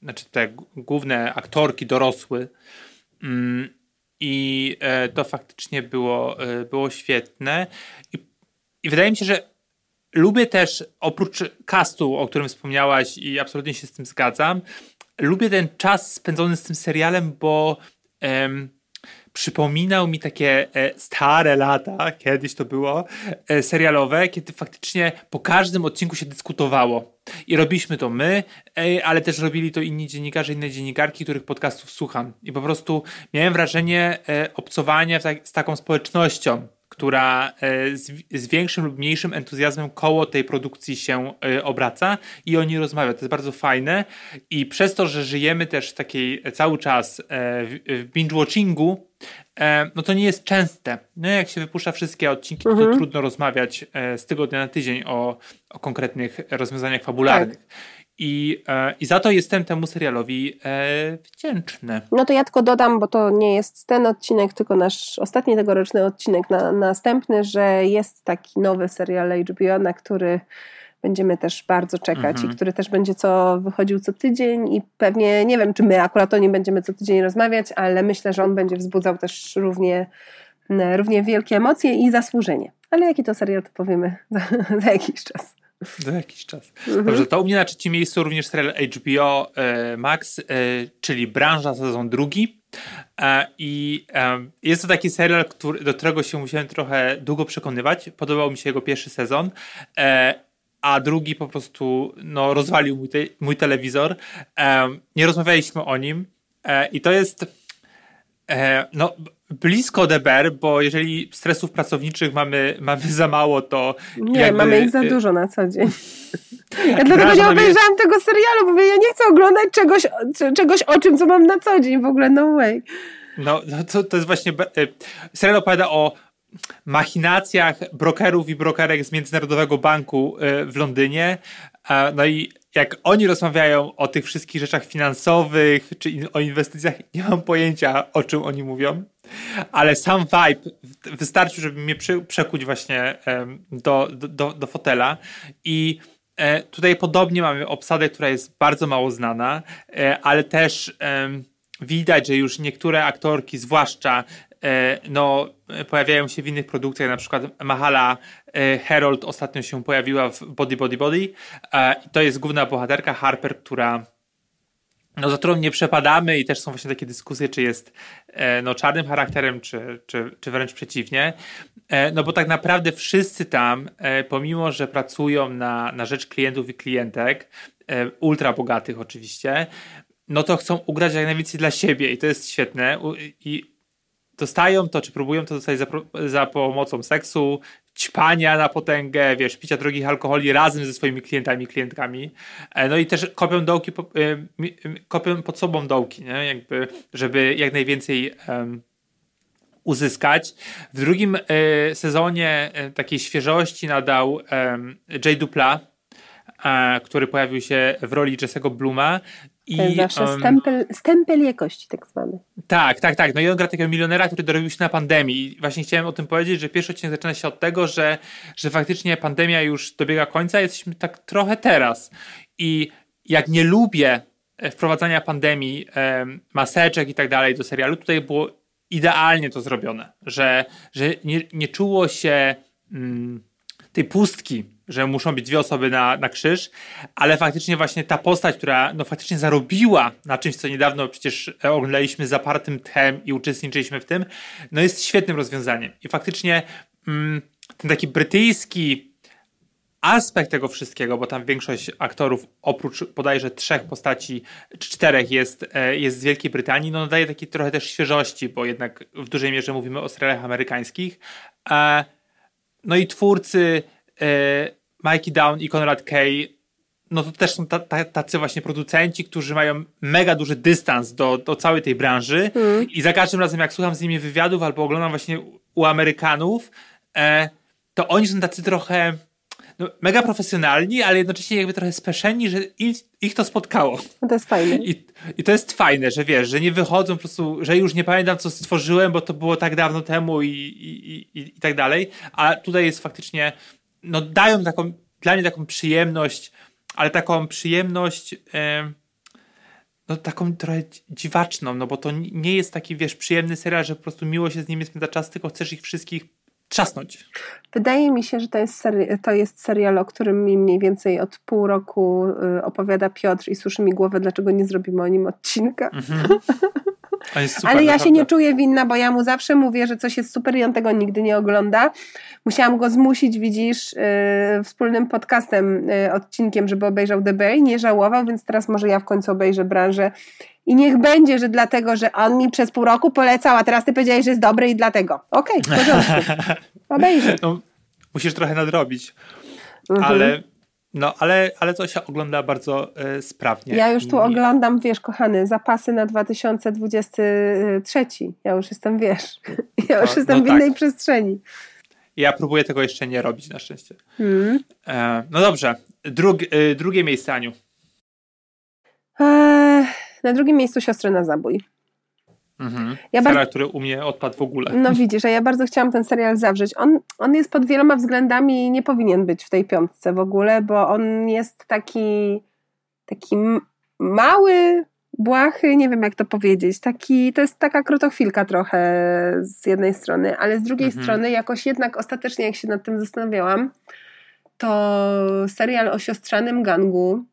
znaczy te główne aktorki dorosły. I e, to faktycznie było, e, było świetne. I, I wydaje mi się, że lubię też, oprócz castu, o którym wspomniałaś, i absolutnie się z tym zgadzam, lubię ten czas spędzony z tym serialem, bo em, przypominał mi takie e, stare lata, kiedyś to było, e, serialowe, kiedy faktycznie po każdym odcinku się dyskutowało. I robiliśmy to my, e, ale też robili to inni dziennikarze, inne dziennikarki, których podcastów słucham. I po prostu miałem wrażenie obcowania z taką społecznością, która z, większym lub mniejszym entuzjazmem koło tej produkcji się obraca i o niej rozmawia. To jest bardzo fajne i przez to, że żyjemy też takiej cały czas w binge-watchingu, no to nie jest częste. No jak się wypuszcza wszystkie odcinki, mhm. to trudno rozmawiać z tygodnia na tydzień o, o konkretnych rozwiązaniach fabularnych. Tak. I, e, I za to jestem temu serialowi e, wdzięczny.
No to ja tylko dodam, bo to nie jest ten odcinek, tylko nasz ostatni tegoroczny odcinek na, następny, że jest taki nowy serial HBO, na który będziemy też bardzo czekać mhm. i który też będzie co wychodził co tydzień i pewnie nie wiem, czy my akurat o nim będziemy co tydzień rozmawiać, ale myślę, że on będzie wzbudzał też równie, równie wielkie emocje i zasłużenie. Ale jaki to serial, to powiemy za, za jakiś czas.
Za jakiś czas. Mhm. Dobrze, to u mnie na trzecim miejscu również serial HBO e, Max, e, czyli Branża sezon drugi. E, I jest to taki serial, który, do którego się musiałem trochę długo przekonywać. Podobał mi się jego pierwszy sezon. E, a drugi po prostu no, rozwalił mój, te, mój telewizor. nie rozmawialiśmy o nim i to jest no, blisko DBR, bo jeżeli stresów pracowniczych mamy, mamy za mało, to.
Nie, jakby... mamy ich za dużo na co dzień. Ja dlatego nie obejrzałam tego serialu, bo ja nie chcę oglądać czegoś, czegoś o czym, co mam na co dzień w ogóle, no way.
No, no to, to jest właśnie. Y, serial opowiada o machinacjach brokerów i brokerek z Międzynarodowego Banku y, w Londynie. No i jak oni rozmawiają o tych wszystkich rzeczach finansowych czy o inwestycjach, nie mam pojęcia o czym oni mówią, ale sam vibe wystarczył, żeby mnie przekuć właśnie do, do, do fotela i e, tutaj podobnie mamy obsadę, która jest bardzo mało znana, e, ale też widać, że już niektóre aktorki, zwłaszcza e, no, pojawiają się w innych produkcjach, na przykład Mahala Harold ostatnio się pojawiła w Body Body Body. To jest główna bohaterka Harper, która no, za którą nie przepadamy i też są właśnie takie dyskusje, czy jest e, no, czarnym charakterem, czy, czy, czy wręcz przeciwnie. E, no bo tak naprawdę wszyscy tam, e, pomimo że pracują na, na rzecz klientów i klientek, ultra bogatych oczywiście, no to chcą ugrać jak najwięcej dla siebie i to jest świetne. I dostają to, czy próbują to dostać za, za pomocą seksu, ćpania na potęgę, wiesz, picia drogich alkoholi razem ze swoimi klientami, klientkami. E, no i też kopią dołki, e, kopią pod sobą dołki, nie? Jakby, żeby jak najwięcej um, uzyskać. W drugim e, sezonie takiej świeżości nadał um, Jay Dupla, który pojawił się w roli Jesse'ego Bluma
i, to jest zawsze um, stempel, stempel jakości tak zwany.
Tak, tak, tak. No i on gra takiego milionera, który dorobił się na pandemii. I właśnie chciałem o tym powiedzieć, że pierwszy odcinek zaczyna się od tego, że, że faktycznie pandemia już dobiega końca, jesteśmy tak trochę teraz. I jak nie lubię e, wprowadzania pandemii, maseczek i tak dalej do serialu, tutaj było idealnie to zrobione, że, że nie, nie czuło się mm, tej pustki że muszą być dwie osoby na, na krzyż, ale faktycznie właśnie ta postać, która no faktycznie zarobiła na czymś, co niedawno przecież oglądaliśmy zapartym tchem i uczestniczyliśmy w tym, no jest świetnym rozwiązaniem. I faktycznie mm, ten taki brytyjski aspekt tego wszystkiego, bo tam większość aktorów oprócz bodajże trzech postaci, czy czterech jest, e, jest z Wielkiej Brytanii, no daje takiej trochę też świeżości, bo jednak w dużej mierze mówimy o serialach amerykańskich. E, no i twórcy E, Mikey Down i Conrad Kay no to też są tacy właśnie producenci, którzy mają mega duży dystans do, do całej tej branży mm. i za każdym razem jak słucham z nimi wywiadów albo oglądam właśnie u Amerykanów, e, to oni są tacy trochę no, mega profesjonalni, ale jednocześnie jakby trochę speszeni, że ich, ich to spotkało.
No to jest fajne.
I, I to jest fajne, że wiesz, że nie wychodzą po prostu, że już nie pamiętam co stworzyłem, bo to było tak dawno temu i, i, i, i tak dalej, a tutaj jest faktycznie no dają taką, dla mnie taką przyjemność, ale taką przyjemność e, no taką trochę dziwaczną, no bo to nie jest taki, wiesz, przyjemny serial, że po prostu miło się z nimi spędza czas, tylko chcesz ich wszystkich trzasnąć.
Wydaje mi się, że to jest, seri- to jest serial, o którym mi mniej więcej od pół roku y, opowiada Piotr i suszy mi głowę, dlaczego nie zrobimy o nim odcinka. Mhm. Super, Ale ja naprawdę. się nie czuję winna, bo ja mu zawsze mówię, że coś jest super i on tego nigdy nie ogląda. Musiałam go zmusić, widzisz, yy, wspólnym podcastem, yy, odcinkiem, żeby obejrzał DB i nie żałował, więc teraz może ja w końcu obejrzę branżę. I niech będzie, że dlatego, że on mi przez pół roku polecał, a teraz ty powiedziałeś, że jest dobry i dlatego. Okej, okay, w porządku. Obejrzę. No,
musisz trochę nadrobić. Mhm. Ale no, ale, ale to się ogląda bardzo y, sprawnie.
Ja już tu I... oglądam, wiesz, kochany, zapasy na 2023. Ja już jestem, wiesz, ja już to, jestem no w innej tak. przestrzeni.
Ja próbuję tego jeszcze nie robić, na szczęście. Hmm. E, no dobrze, Drug, y, drugie miejsce, Aniu.
E, na drugim miejscu Siostry na zabój.
Mhm. Ja serial, bardzo... który u mnie odpadł w ogóle.
No widzisz, a ja bardzo chciałam ten serial zawrzeć. On, on jest pod wieloma względami nie powinien być w tej piątce w ogóle, bo on jest taki taki mały, błahy, nie wiem jak to powiedzieć. Taki, to jest taka krotochwilka trochę z jednej strony, ale z drugiej mhm. strony jakoś jednak ostatecznie jak się nad tym zastanawiałam, to serial o siostrzanym gangu,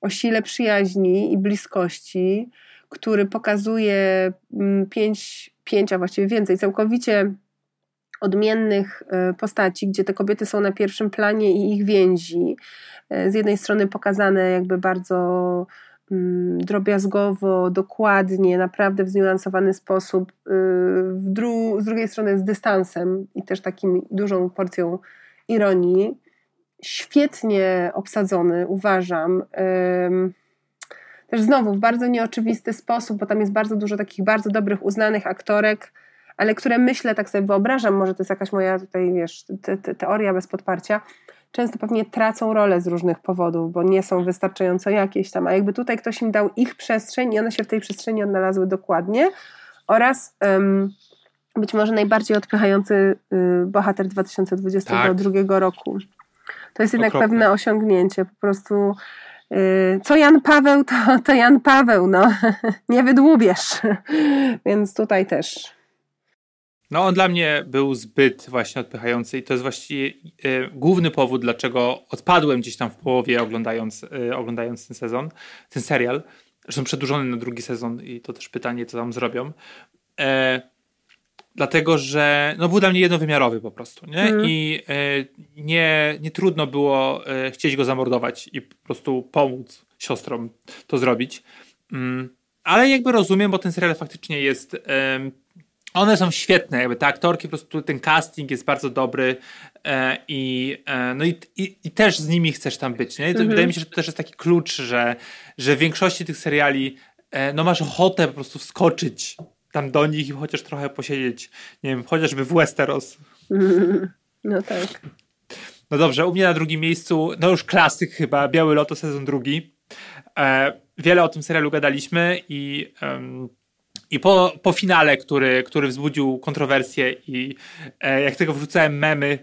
o sile przyjaźni i bliskości, który pokazuje mm, pięć, pięć, a właściwie więcej, całkowicie odmiennych postaci, gdzie te kobiety są na pierwszym planie i ich więzi. Z jednej strony pokazane jakby bardzo Mm, drobiazgowo, dokładnie, naprawdę w zniuansowany sposób, y, dru z drugiej strony z dystansem i też takim dużą porcją ironii. Świetnie obsadzony, uważam. Też znowu w bardzo nieoczywisty sposób, bo tam jest bardzo dużo takich bardzo dobrych, uznanych aktorek, ale które myślę, tak sobie wyobrażam, może to jest jakaś moja tutaj, wiesz, te, te, teoria bez podparcia, często pewnie tracą rolę z różnych powodów, bo nie są wystarczająco jakieś tam, a jakby tutaj ktoś im dał ich przestrzeń i one się w tej przestrzeni odnalazły dokładnie oraz um, być może najbardziej odpychający y, bohater 2022 tak. roku. To jest jednak Okropne. pewne osiągnięcie, po prostu co Jan Paweł, to, to Jan Paweł, no nie wydłubiesz, więc tutaj też
no on dla mnie był zbyt właśnie odpychający i to jest właściwie e, główny powód, dlaczego odpadłem gdzieś tam w połowie oglądając, e, oglądając ten sezon, ten serial. Zresztą przedłużony na drugi sezon i to też pytanie, co tam zrobią. E, dlatego, że no, był dla mnie jednowymiarowy po prostu. Nie? Mm. I e, nie, nie trudno było e, chcieć go zamordować i po prostu pomóc siostrom to zrobić. Mm, ale jakby rozumiem, bo ten serial faktycznie jest one są świetne, jakby te aktorki, po prostu ten casting jest bardzo dobry e, i, e, no i, i, i, też z nimi chcesz tam być. Nie? Mhm. Wydaje mi się, że to też jest taki klucz, że, że w większości tych seriali e, no masz ochotę po prostu wskoczyć tam do nich i chociaż trochę posiedzieć, nie wiem, chociażby w Westeros.
No tak.
No dobrze, u mnie na drugim miejscu, no już klasyk chyba, Biały Loto sezon drugi. E, wiele o tym serialu gadaliśmy i um, i po, po finale, który, który wzbudził kontrowersje i e, jak tego wrzucałem memy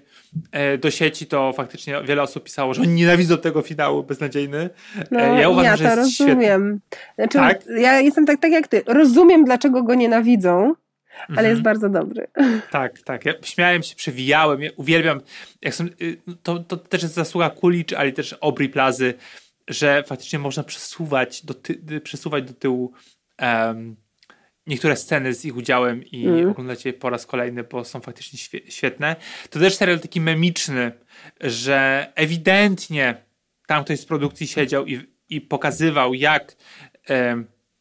do sieci, to faktycznie wiele osób pisało, że oni nienawidzą tego finału beznadziejny.
No, e, ja uważam, ja że jest rozumiem. Znaczy, tak? Ja jestem tak, tak jak ty. Rozumiem, dlaczego go nienawidzą, ale mhm. jest bardzo dobry.
Tak, tak. Ja śmiałem się, przewijałem, ja uwielbiam. Jak są, y, to, to też jest zasługa Kulicz, ale też Obri Plazy, że faktycznie można przesuwać do, ty, przesuwać do tyłu um, niektóre sceny z ich udziałem i mm. oglądać je po raz kolejny, bo są faktycznie świetne. To też serial taki memiczny, że ewidentnie tam ktoś z produkcji siedział i, i pokazywał, jak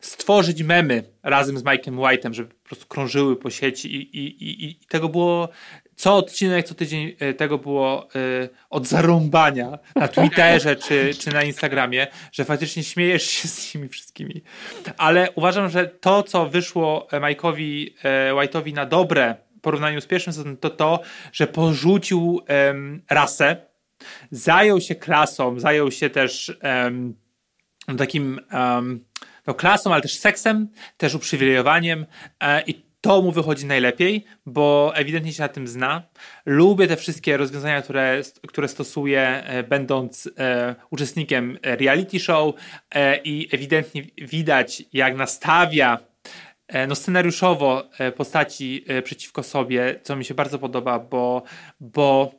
stworzyć memy razem z Mike'em White'em, żeby po prostu krążyły po sieci i, i, i, i tego było co odcinek, co tydzień e, tego było y, od zarąbania na Twitterze czy, czy na Instagramie, że faktycznie śmiejesz się z nimi wszystkimi. Ale uważam, że to, co wyszło Mike'owi y, White'owi na dobre w porównaniu z pierwszym sezonem, to to, że porzucił rasę, zajął się klasą, zajął się też takim no, klasą, ale też seksem, też uprzywilejowaniem i to mu wychodzi najlepiej, bo ewidentnie się na tym zna. Lubię te wszystkie rozwiązania, które, które stosuje, e, będąc e, uczestnikiem reality show e, i ewidentnie widać, jak nastawia e, no, scenariuszowo e, postaci e, przeciwko sobie, co mi się bardzo podoba, bo, bo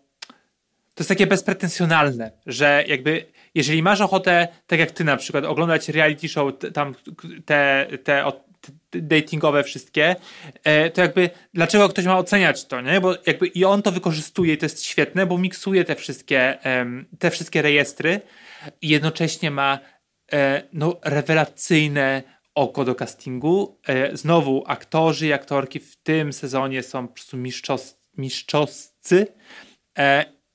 to jest takie bezpretensjonalne, że jakby jeżeli masz ochotę, tak jak ty na przykład, oglądać reality show, tam te, te, datingowe wszystkie, e, to jakby dlaczego ktoś ma oceniać to, nie? Bo jakby i on to wykorzystuje to jest świetne, bo miksuje te wszystkie, te wszystkie rejestry i jednocześnie ma e, no, rewelacyjne oko do castingu. E, znowu aktorzy i aktorki w tym sezonie są po prostu mistrzos, mistrzowscy.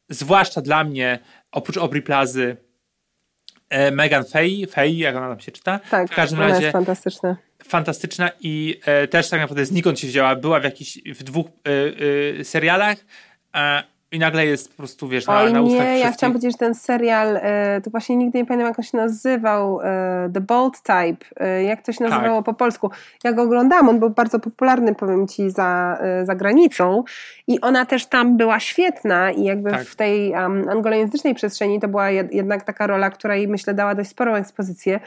Zwłaszcza dla mnie, oprócz Obry Plazy, Megan Fay, Fay, jak ona tam się czyta.
Tak, w każdym razie jest fantastyczna
fantastyczna i e, też tak naprawdę znikąd się wzięła. Była w jakichś, w dwóch e, e, serialach e, i nagle jest po prostu, wiesz, na,
Oj,
na ustach
nie, ja chciałam powiedzieć, że ten serial, e, to właśnie nigdy nie pamiętam, jak on się nazywał, e, The Bold Type, jak to się tak. nazywało tak. po polsku. Ja go oglądałam, on był bardzo popularny, powiem Ci, za, za granicą i ona też tam była świetna i jakby tak. w tej um, anglojęzycznej przestrzeni to była jednak taka rola, która jej, myślę, dała dość sporą ekspozycję.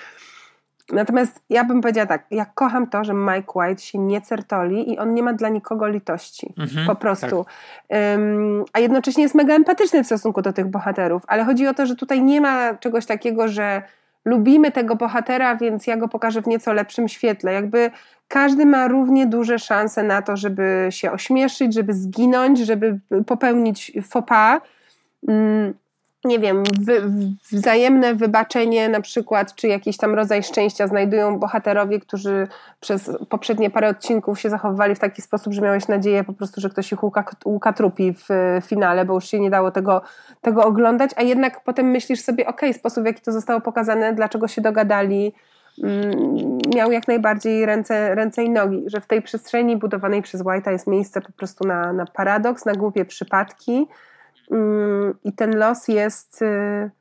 Natomiast ja bym powiedziała tak, ja kocham to, że Mike White się nie certoli i on nie ma dla nikogo litości. Mhm, po prostu. Tak. Um, a jednocześnie jest mega empatyczny w stosunku do tych bohaterów, ale chodzi o to, że tutaj nie ma czegoś takiego, że lubimy tego bohatera, więc ja go pokażę w nieco lepszym świetle. Jakby każdy ma równie duże szanse na to, żeby się ośmieszyć, żeby zginąć, żeby popełnić faux pas. Nie wiem, wy, wzajemne wybaczenie na przykład, czy jakiś tam rodzaj szczęścia znajdują bohaterowie, którzy przez poprzednie parę odcinków się zachowywali w taki sposób, że miałeś nadzieję po prostu, że ktoś ich łuka, trupi w finale, bo już się nie dało tego, tego oglądać, a jednak potem myślisz sobie, ok, sposób w jaki to zostało pokazane, dlaczego się dogadali, mm, miał jak najbardziej ręce, ręce i nogi, że w tej przestrzeni budowanej przez White'a jest miejsce po prostu na, na paradoks, na głupie przypadki, i ten los jest y,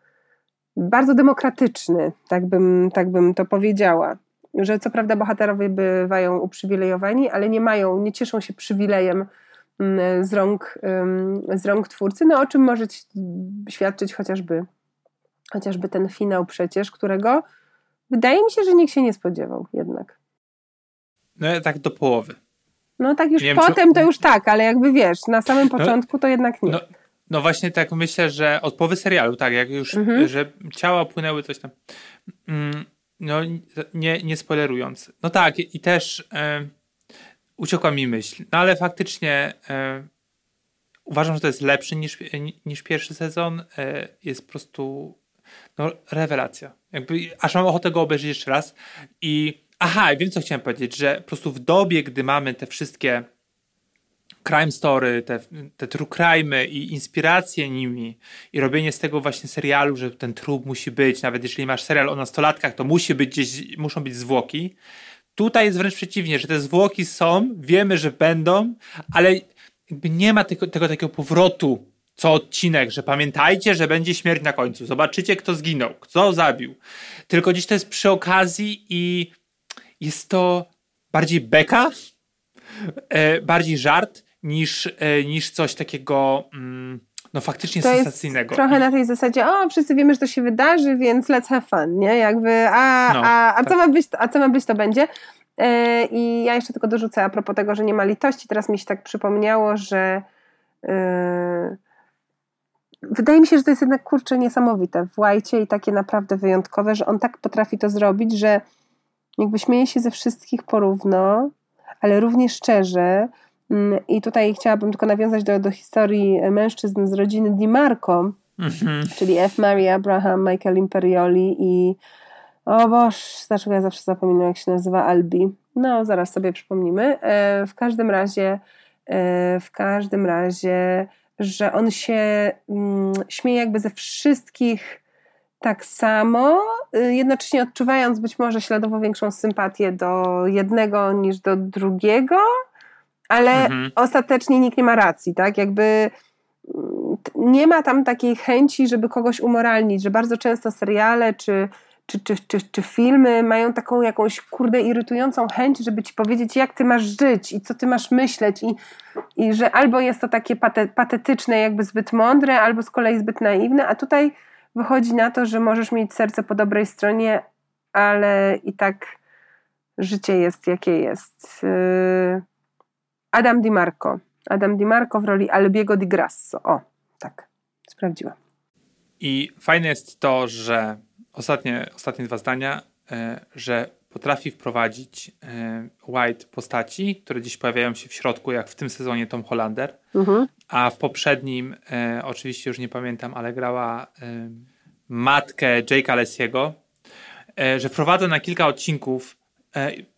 bardzo demokratyczny, tak bym, tak bym to powiedziała. Że co prawda bohaterowie bywają uprzywilejowani, ale nie mają, nie cieszą się przywilejem mm, z rąk, z rąk twórcy, no o czym może świadczyć chociażby, chociażby ten finał przecież, którego wydaje mi się, że nikt się nie spodziewał jednak.
No tak do połowy.
No tak już potem czy... to już tak, ale jakby wiesz, na samym no, początku no, to jednak nie.
No, no właśnie tak myślę, że od połowy serialu, tak, jak już, mhm. że ciała płynęły coś tam. Mm, no nie, nie spoilerując. No tak, i też e, uciekła mi myśl. No ale faktycznie e, uważam, że to jest lepszy niż, niż pierwszy sezon. E, jest po prostu no, rewelacja. Jakby, aż mam ochotę go obejrzeć jeszcze raz. I aha, wiem co chciałem powiedzieć, że po prostu w dobie, gdy mamy te wszystkie crime story, te, te true crime i inspiracje nimi i robienie z tego właśnie serialu, że ten trup musi być, nawet jeżeli masz serial o nastolatkach, to musi być gdzieś, muszą być zwłoki. Tutaj jest wręcz przeciwnie, że te zwłoki są, wiemy, że będą, ale nie ma tego, tego takiego powrotu co odcinek, że pamiętajcie, że będzie śmierć na końcu. Zobaczycie, kto zginął, kto zabił. Tylko gdzieś to jest przy okazji i jest to bardziej beka, e, bardziej żart niż, e, niż coś takiego mm, no faktycznie to sensacyjnego.
trochę na tej zasadzie, o, wszyscy wiemy, że to się wydarzy, więc let's have fun, nie? Jakby, a, no, a, a, tak. co, ma być, a co ma być, to będzie. E, I ja jeszcze tylko dorzucę a propos tego, że nie ma litości. Teraz mi się tak przypomniało, że yy, wydaje mi się, że to jest jednak kurczę niesamowite w Łajcie i takie naprawdę wyjątkowe, że on tak potrafi to zrobić, że jakby śmieje się ze wszystkich porówno, ale równie szczerze, I tutaj chciałabym tylko nawiązać do, do historii mężczyzn z rodziny Di Marco, mhm. czyli F. Mary Abraham, Michael Imperioli i o boż, dlaczego ja zawsze zapominam jak się nazywa Albi. No, zaraz sobie przypomnimy. E, w każdym razie, e, w każdym razie, że on się mm, śmieje jakby ze wszystkich tak samo, y, jednocześnie odczuwając być może śladowo większą sympatię do jednego niż do drugiego, ale mhm. ostatecznie nikt nie ma racji, tak? Jakby mm, nie ma tam takiej chęci, żeby kogoś umoralnić, że bardzo często seriale czy, czy, czy, czy, czy filmy mają taką jakąś kurde irytującą chęć, żeby ci powiedzieć, jak ty masz żyć i co ty masz myśleć, i, i że albo jest to takie pate, patetyczne, jakby zbyt mądre, albo z kolei zbyt naiwne, a tutaj wychodzi na to, że możesz mieć serce po dobrej stronie, ale i tak życie jest jakie jest. Yy Adam Di Marco. Adam Di Marco w roli Albiego Di Grasso. O, tak, sprawdziłam.
I fajne jest to, że ostatnie, ostatnie dwa zdania, e, że potrafi wprowadzić e, White postaci, które dziś pojawiają się w środku, jak w tym sezonie Tom Hollander, mhm. a w poprzednim, e, oczywiście już nie pamiętam, ale grała matkę Jake'a Lessiego, że wprowadza na kilka odcinków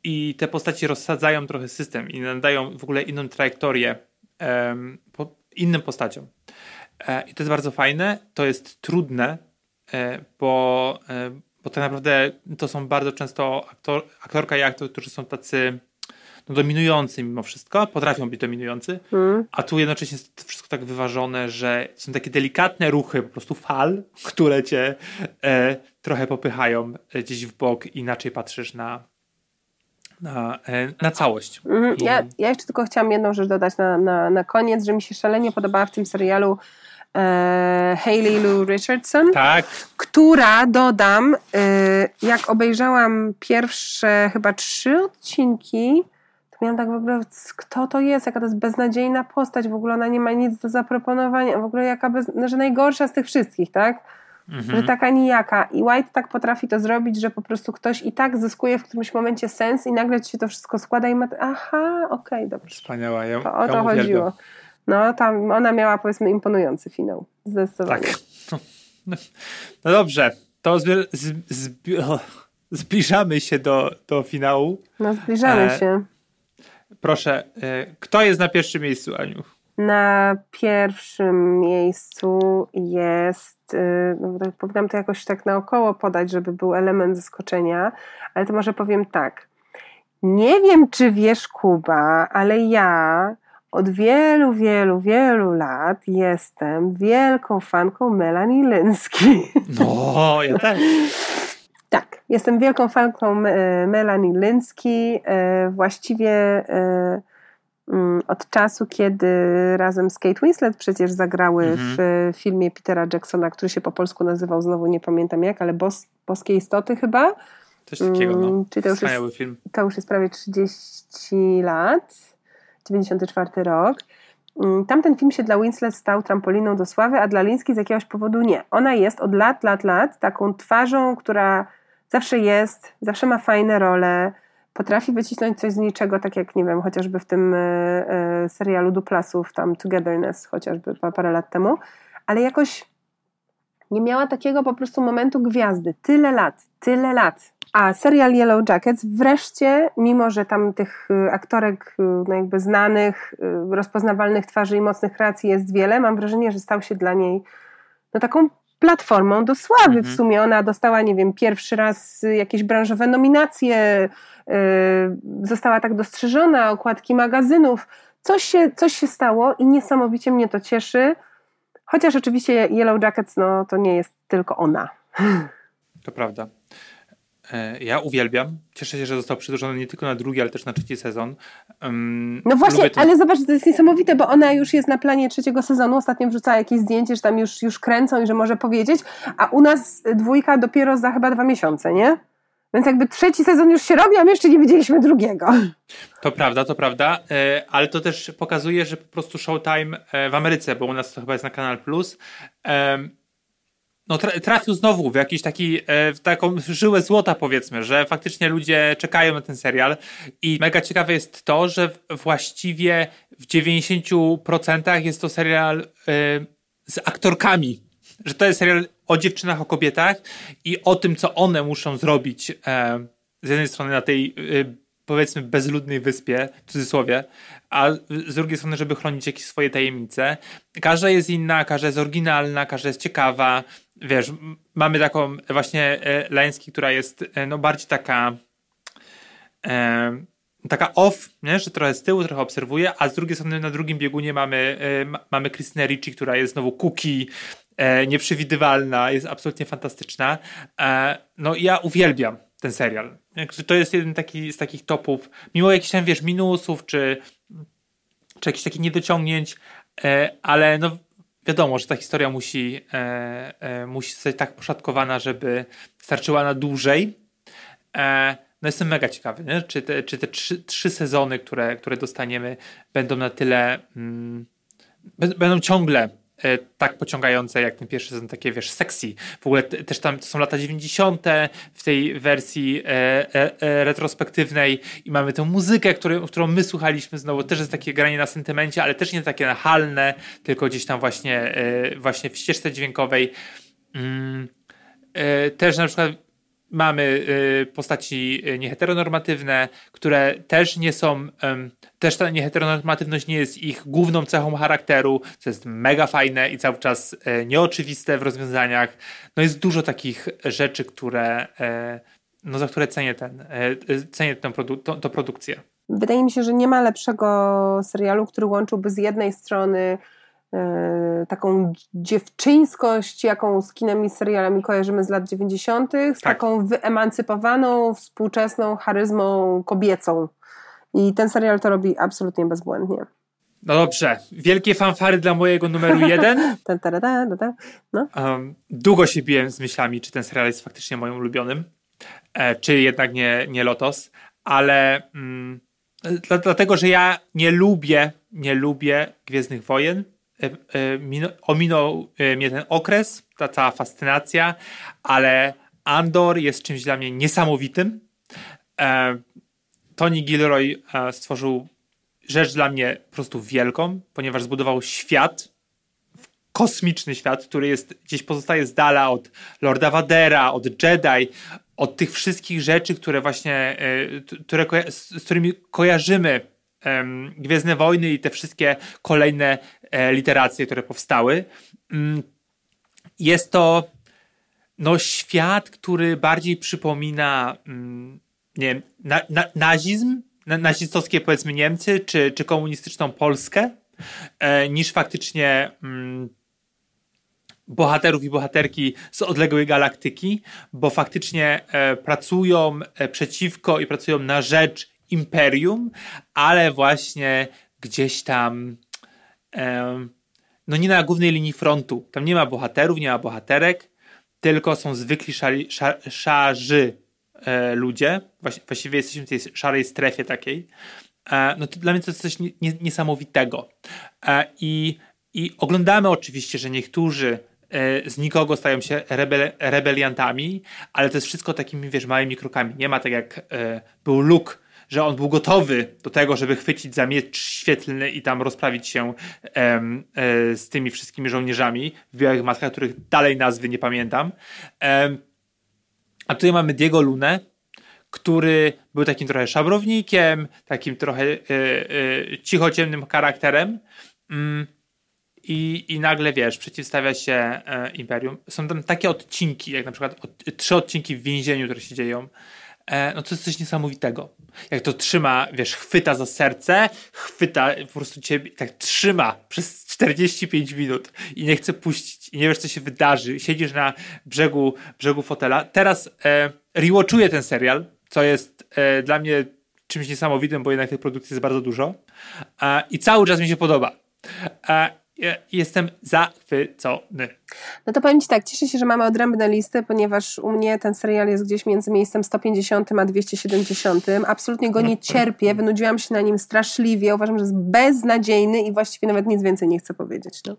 i te postaci rozsadzają trochę system i nadają w ogóle inną trajektorię innym postaciom. E, I to jest bardzo fajne, to jest trudne, e, bo, bo tak naprawdę to są bardzo często aktor, aktorka i aktor, którzy są tacy no, dominujący mimo wszystko, potrafią być dominujący, mm. a tu jednocześnie jest to wszystko tak wyważone, że są takie delikatne ruchy, po prostu fal, które cię e, trochę popychają gdzieś w bok, inaczej patrzysz na, na, e, na całość.
Mhm. Ja, ja jeszcze tylko chciałam jedną rzecz dodać na, na, na koniec, że mi się szalenie podobała w tym serialu e, Hayley Lou Richardson,
tak.
która dodam, e, jak obejrzałam pierwsze chyba trzy odcinki, to miałam tak w ogóle, kto to jest, jaka to jest beznadziejna postać, w ogóle ona nie ma nic do zaproponowania, w ogóle jaka bez, że najgorsza z tych wszystkich, tak? Mhm. Że taka nijaka. I White tak potrafi to zrobić, że po prostu ktoś i tak zyskuje w którymś momencie sens i nagle ci się to wszystko składa i ma... Aha, okej, okay, dobrze.
Wspaniała. Ja,
to o to chodziło. No, tam ona miała powiedzmy imponujący finał. Zdecydowanie. Tak.
No, no dobrze. To zbi zbi zbliżamy się do, do finału.
No, zbliżamy e, się.
Proszę, e, kto jest na pierwszym miejscu, Aniu?
Na pierwszym miejscu jest, y, no tak powinnam to jakoś tak naokoło podać, żeby był element zaskoczenia, ale to może powiem tak. Nie wiem, czy wiesz, Kuba, ale ja od wielu, wielu, wielu lat jestem wielką fanką Melanie Linsky.
No, ja też.
tak, jestem wielką fanką e, Melanie Linsky. E, właściwie od czasu, kiedy razem z Kate Winslet przecież zagrały mhm. w filmie Petera Jacksona, który się po polsku nazywał, znowu nie pamiętam jak, ale Bos, Boskie Istoty chyba.
Coś takiego, no. Mm,
czyli to już, jest, film. to już jest prawie 30 lat. 94 rok. Mm, tamten film się dla Winslet stał trampoliną do sławy, a dla Lińskiej z jakiegoś powodu nie. Ona jest od lat, lat, lat taką twarzą, która zawsze jest, zawsze ma fajne role, potrafi wycisnąć coś z niczego, tak jak, nie wiem, chociażby w tym e, e, serialu Duplasów, tam Togetherness chociażby parę lat temu, ale jakoś nie miała takiego po prostu momentu gwiazdy. Tyle lat, tyle lat. A serial Yellow Jackets wreszcie, mimo że tam tych y, aktorek no jakby znanych, rozpoznawalnych twarzy i mocnych kreacji jest wiele, mam wrażenie, że stał się dla niej no taką platformą do sławy. Mhm. W sumie ona dostała, nie wiem, pierwszy raz jakieś branżowe nominacje, została tak dostrzeżona, okładki magazynów. Coś się, coś się stało i niesamowicie mnie to cieszy. Chociaż oczywiście Yellow Jackets, no to nie jest tylko ona.
To prawda. E, ja uwielbiam. Cieszę się, że został przedłużony nie tylko na drugi, ale też na trzeci sezon. Um,
no właśnie, ten... ale zobacz, to jest niesamowite, bo ona już jest na planie trzeciego sezonu. Ostatnio wrzucała jakieś zdjęcie, że tam już, już kręcą i że może powiedzieć, a u nas dwójka dopiero za chyba dwa miesiące, nie? Więc jakby trzeci sezon już się robi, a my jeszcze nie widzieliśmy drugiego.
To prawda, to prawda, e, ale to też pokazuje, że po prostu Showtime e, w Ameryce, bo u nas to chyba jest na Kanal Plus, no, trafił znowu w jakiś taki, e, w taką żyłę złota powiedzmy, że faktycznie ludzie czekają na ten serial i mega ciekawe jest to, że właściwie w 90% jest to serial e, z aktorkami, że to jest serial o dziewczynach, o kobietach i o tym, co one muszą zrobić e, z jednej strony na tej powiedzmy bezludnej wyspie, w cudzysłowie, a z drugiej strony, żeby chronić jakieś swoje tajemnice. Każda jest inna, każda jest oryginalna, każda jest ciekawa, wiesz, mamy taką właśnie e, Lański, która jest e, no bardziej taka e, taka off, nie? że trochę z tyłu, trochę obserwuje, a z drugiej strony na drugim biegunie mamy, e, mamy Christine Ricci, która jest znowu cookie, e, nieprzewidywalna, jest absolutnie fantastyczna. E, no ja uwielbiam ten serial. To jest jeden taki, z takich topów, mimo jakichś tam, wiesz, minusów, czy, czy jakichś takich niedociągnięć, ale no wiadomo, że ta historia musi, e, e, musi zostać tak poszatkowana, żeby starczyła na dłużej. E, no jestem mega ciekawy, nie? Czy, te, czy te trzy, trzy sezony, które, które dostaniemy, będą na tyle, mm, będą ciągle tak pociągające jak ten pierwszy sezon, takie wiesz, sexy. W ogóle też tam to są lata 90. w tej wersji e, e, e, retrospektywnej i mamy tę muzykę, który, którą my słuchaliśmy znowu, też jest takie granie na sentymencie, ale też nie takie nachalne, tylko gdzieś tam właśnie, e, właśnie w ścieżce dźwiękowej. Mm, e, też na przykład mamy y, postaci y, nieheteronormatywne, które też nie są, też ta nieheteronormatywność nie jest ich główną cechą charakteru, co jest mega fajne i cały czas e, nieoczywiste w rozwiązaniach. No jest dużo takich rzeczy, które, e, no za które cenię, ten, e, cenię tę, produ tę produkcję.
Wydaje mi się, że nie ma lepszego serialu, który łączyłby z jednej strony taką dziewczyńskość, jaką z kinem i serialami kojarzymy z lat 90., z tak. taką wyemancypowaną, współczesną charyzmą kobiecą. I ten serial to robi absolutnie bezbłędnie.
No dobrze, wielkie fanfary dla mojego numeru jeden.
ta, ta, ta, no.
um, długo się biłem z myślami, czy ten serial jest faktycznie moim ulubionym, e, czy jednak nie, nie Lotos, ale mm, dlatego, że ja nie lubię, nie lubię Gwiezdnych Wojen, ominął mnie ten okres, ta cała fascynacja, ale Andor jest czymś dla mnie niesamowitym. Tony Gilroy stworzył rzecz dla mnie po prostu wielką, ponieważ zbudował świat, kosmiczny świat, który jest gdzieś pozostaje z dala od Lorda Vadera, od Jedi, od tych wszystkich rzeczy, które właśnie, e, które, z którymi kojarzymy Gwiezdne Wojny i te wszystkie kolejne e, literacje, które powstały. Mm, jest to no, świat, który bardziej przypomina mm, nie wiem, na, na, nazizm, nazistowskie powiedzmy Niemcy, czy, czy komunistyczną Polskę, e, niż faktycznie mm, bohaterów i bohaterki z odległej galaktyki, bo faktycznie e, pracują przeciwko i pracują na rzecz imperium, ale właśnie gdzieś tam no nie na głównej linii frontu. Tam nie ma bohaterów, nie ma bohaterek, tylko są zwykli szali, szar, szarzy e, ludzie. właściwie jesteśmy w tej szarej strefie takiej. E, no dla mnie to jest coś nie, nie, niesamowitego. E, i, I oglądamy oczywiście, że niektórzy E, z nikogo stają się rebel, rebeliantami, ale to jest wszystko takimi, wiesz, małymi krokami. Nie ma tak jak e, był Luke, że on był gotowy do tego, żeby chwycić za miecz świetlny i tam rozprawić się e, e, z tymi wszystkimi żołnierzami w białych maskach, których dalej nazwy nie pamiętam. E, a tutaj mamy Diego Lunę, który był takim trochę szabrownikiem, takim trochę e, cichociemnym charakterem. Mm, i, i nagle wiesz, przeciwstawia się e, Imperium. Są tam takie odcinki, jak na przykład od, trzy odcinki w więzieniu, które się dzieją. E, no to jest coś niesamowitego. Jak to trzyma, wiesz, chwyta za serce, chwyta po prostu ciebie, tak trzyma przez 45 minut i nie chce puścić i nie wiesz, co się wydarzy. Siedzisz na brzegu, brzegu fotela. Teraz e, rewatchuję ten serial, co jest e, dla mnie czymś niesamowitym, bo jednak tych produkcji jest bardzo dużo. E, I cały czas mi się podoba. E, jestem zachwycony.
No to powiem Ci tak, cieszę się, że mamy odrębne listy, ponieważ u mnie ten serial jest gdzieś między miejscem 150 a 270. Absolutnie go nie cierpię, wynudziłam się na nim straszliwie, uważam, że jest beznadziejny i właściwie nawet nic więcej nie chcę powiedzieć. No.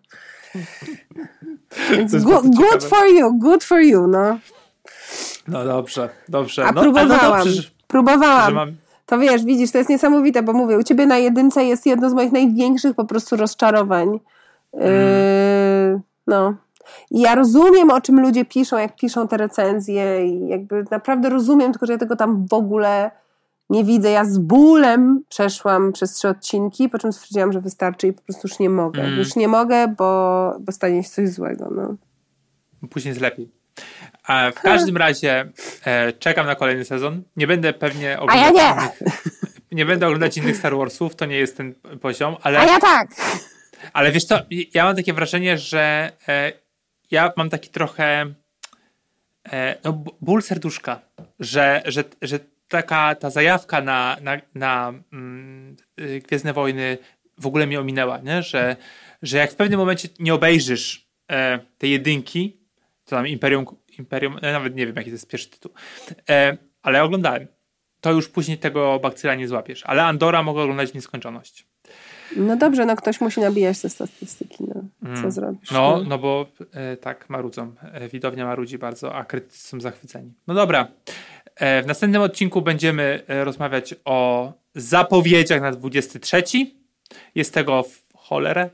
Więc good, good for you, good for you, no.
No dobrze, dobrze.
A
no,
próbowałam,
no dobrze,
próbowałam. Mam... To wiesz, widzisz, to jest niesamowite, bo mówię, u ciebie na jedynce jest jedno z moich największych po prostu rozczarowań. Yy, no. I ja rozumiem, o czym ludzie piszą, jak piszą te recenzje, i jakby naprawdę rozumiem, tylko że ja tego tam w ogóle nie widzę. Ja z bólem przeszłam przez trzy odcinki, po czym stwierdziłam, że wystarczy i po prostu już nie mogę. Mm. Już nie mogę, bo, bo stanie się coś złego. No.
Później jest lepiej. A w każdym razie e, czekam na kolejny sezon. Nie będę pewnie
oglądać. A ja nie!
Innych, nie będę oglądać innych Star Warsów, to nie jest ten poziom, ale.
A ja tak!
Ale wiesz co, ja mam takie wrażenie, że e, ja mam taki trochę e, no, ból serduszka, że, że, że taka ta zajawka na, na, na mm, y, Gwiezdne Wojny w ogóle mnie ominęła, nie? Że, że jak w pewnym momencie nie obejrzysz e, tej jedynki, to tam Imperium, Imperium e, nawet nie wiem jaki to jest pierwszy tytuł, e, ale oglądałem. To już później tego bakcyla nie złapiesz. Ale Andora mogę oglądać w nieskończoność.
No dobrze, no ktoś musi nabijać te statystyki, no. Co mm. zrobisz?
No, no, no bo e, tak, marudzą. E, widownia marudzi bardzo, a krytycy są zachwyceni. No dobra. E, w następnym odcinku będziemy e, rozmawiać o zapowiedziach na 23. Jest tego w cholerę.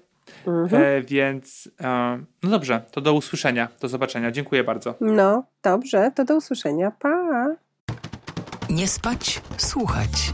Mhm. E, więc e, no dobrze, to do usłyszenia, do zobaczenia. Dziękuję bardzo.
No, dobrze, to do usłyszenia. Pa!
Nie spać, słuchać.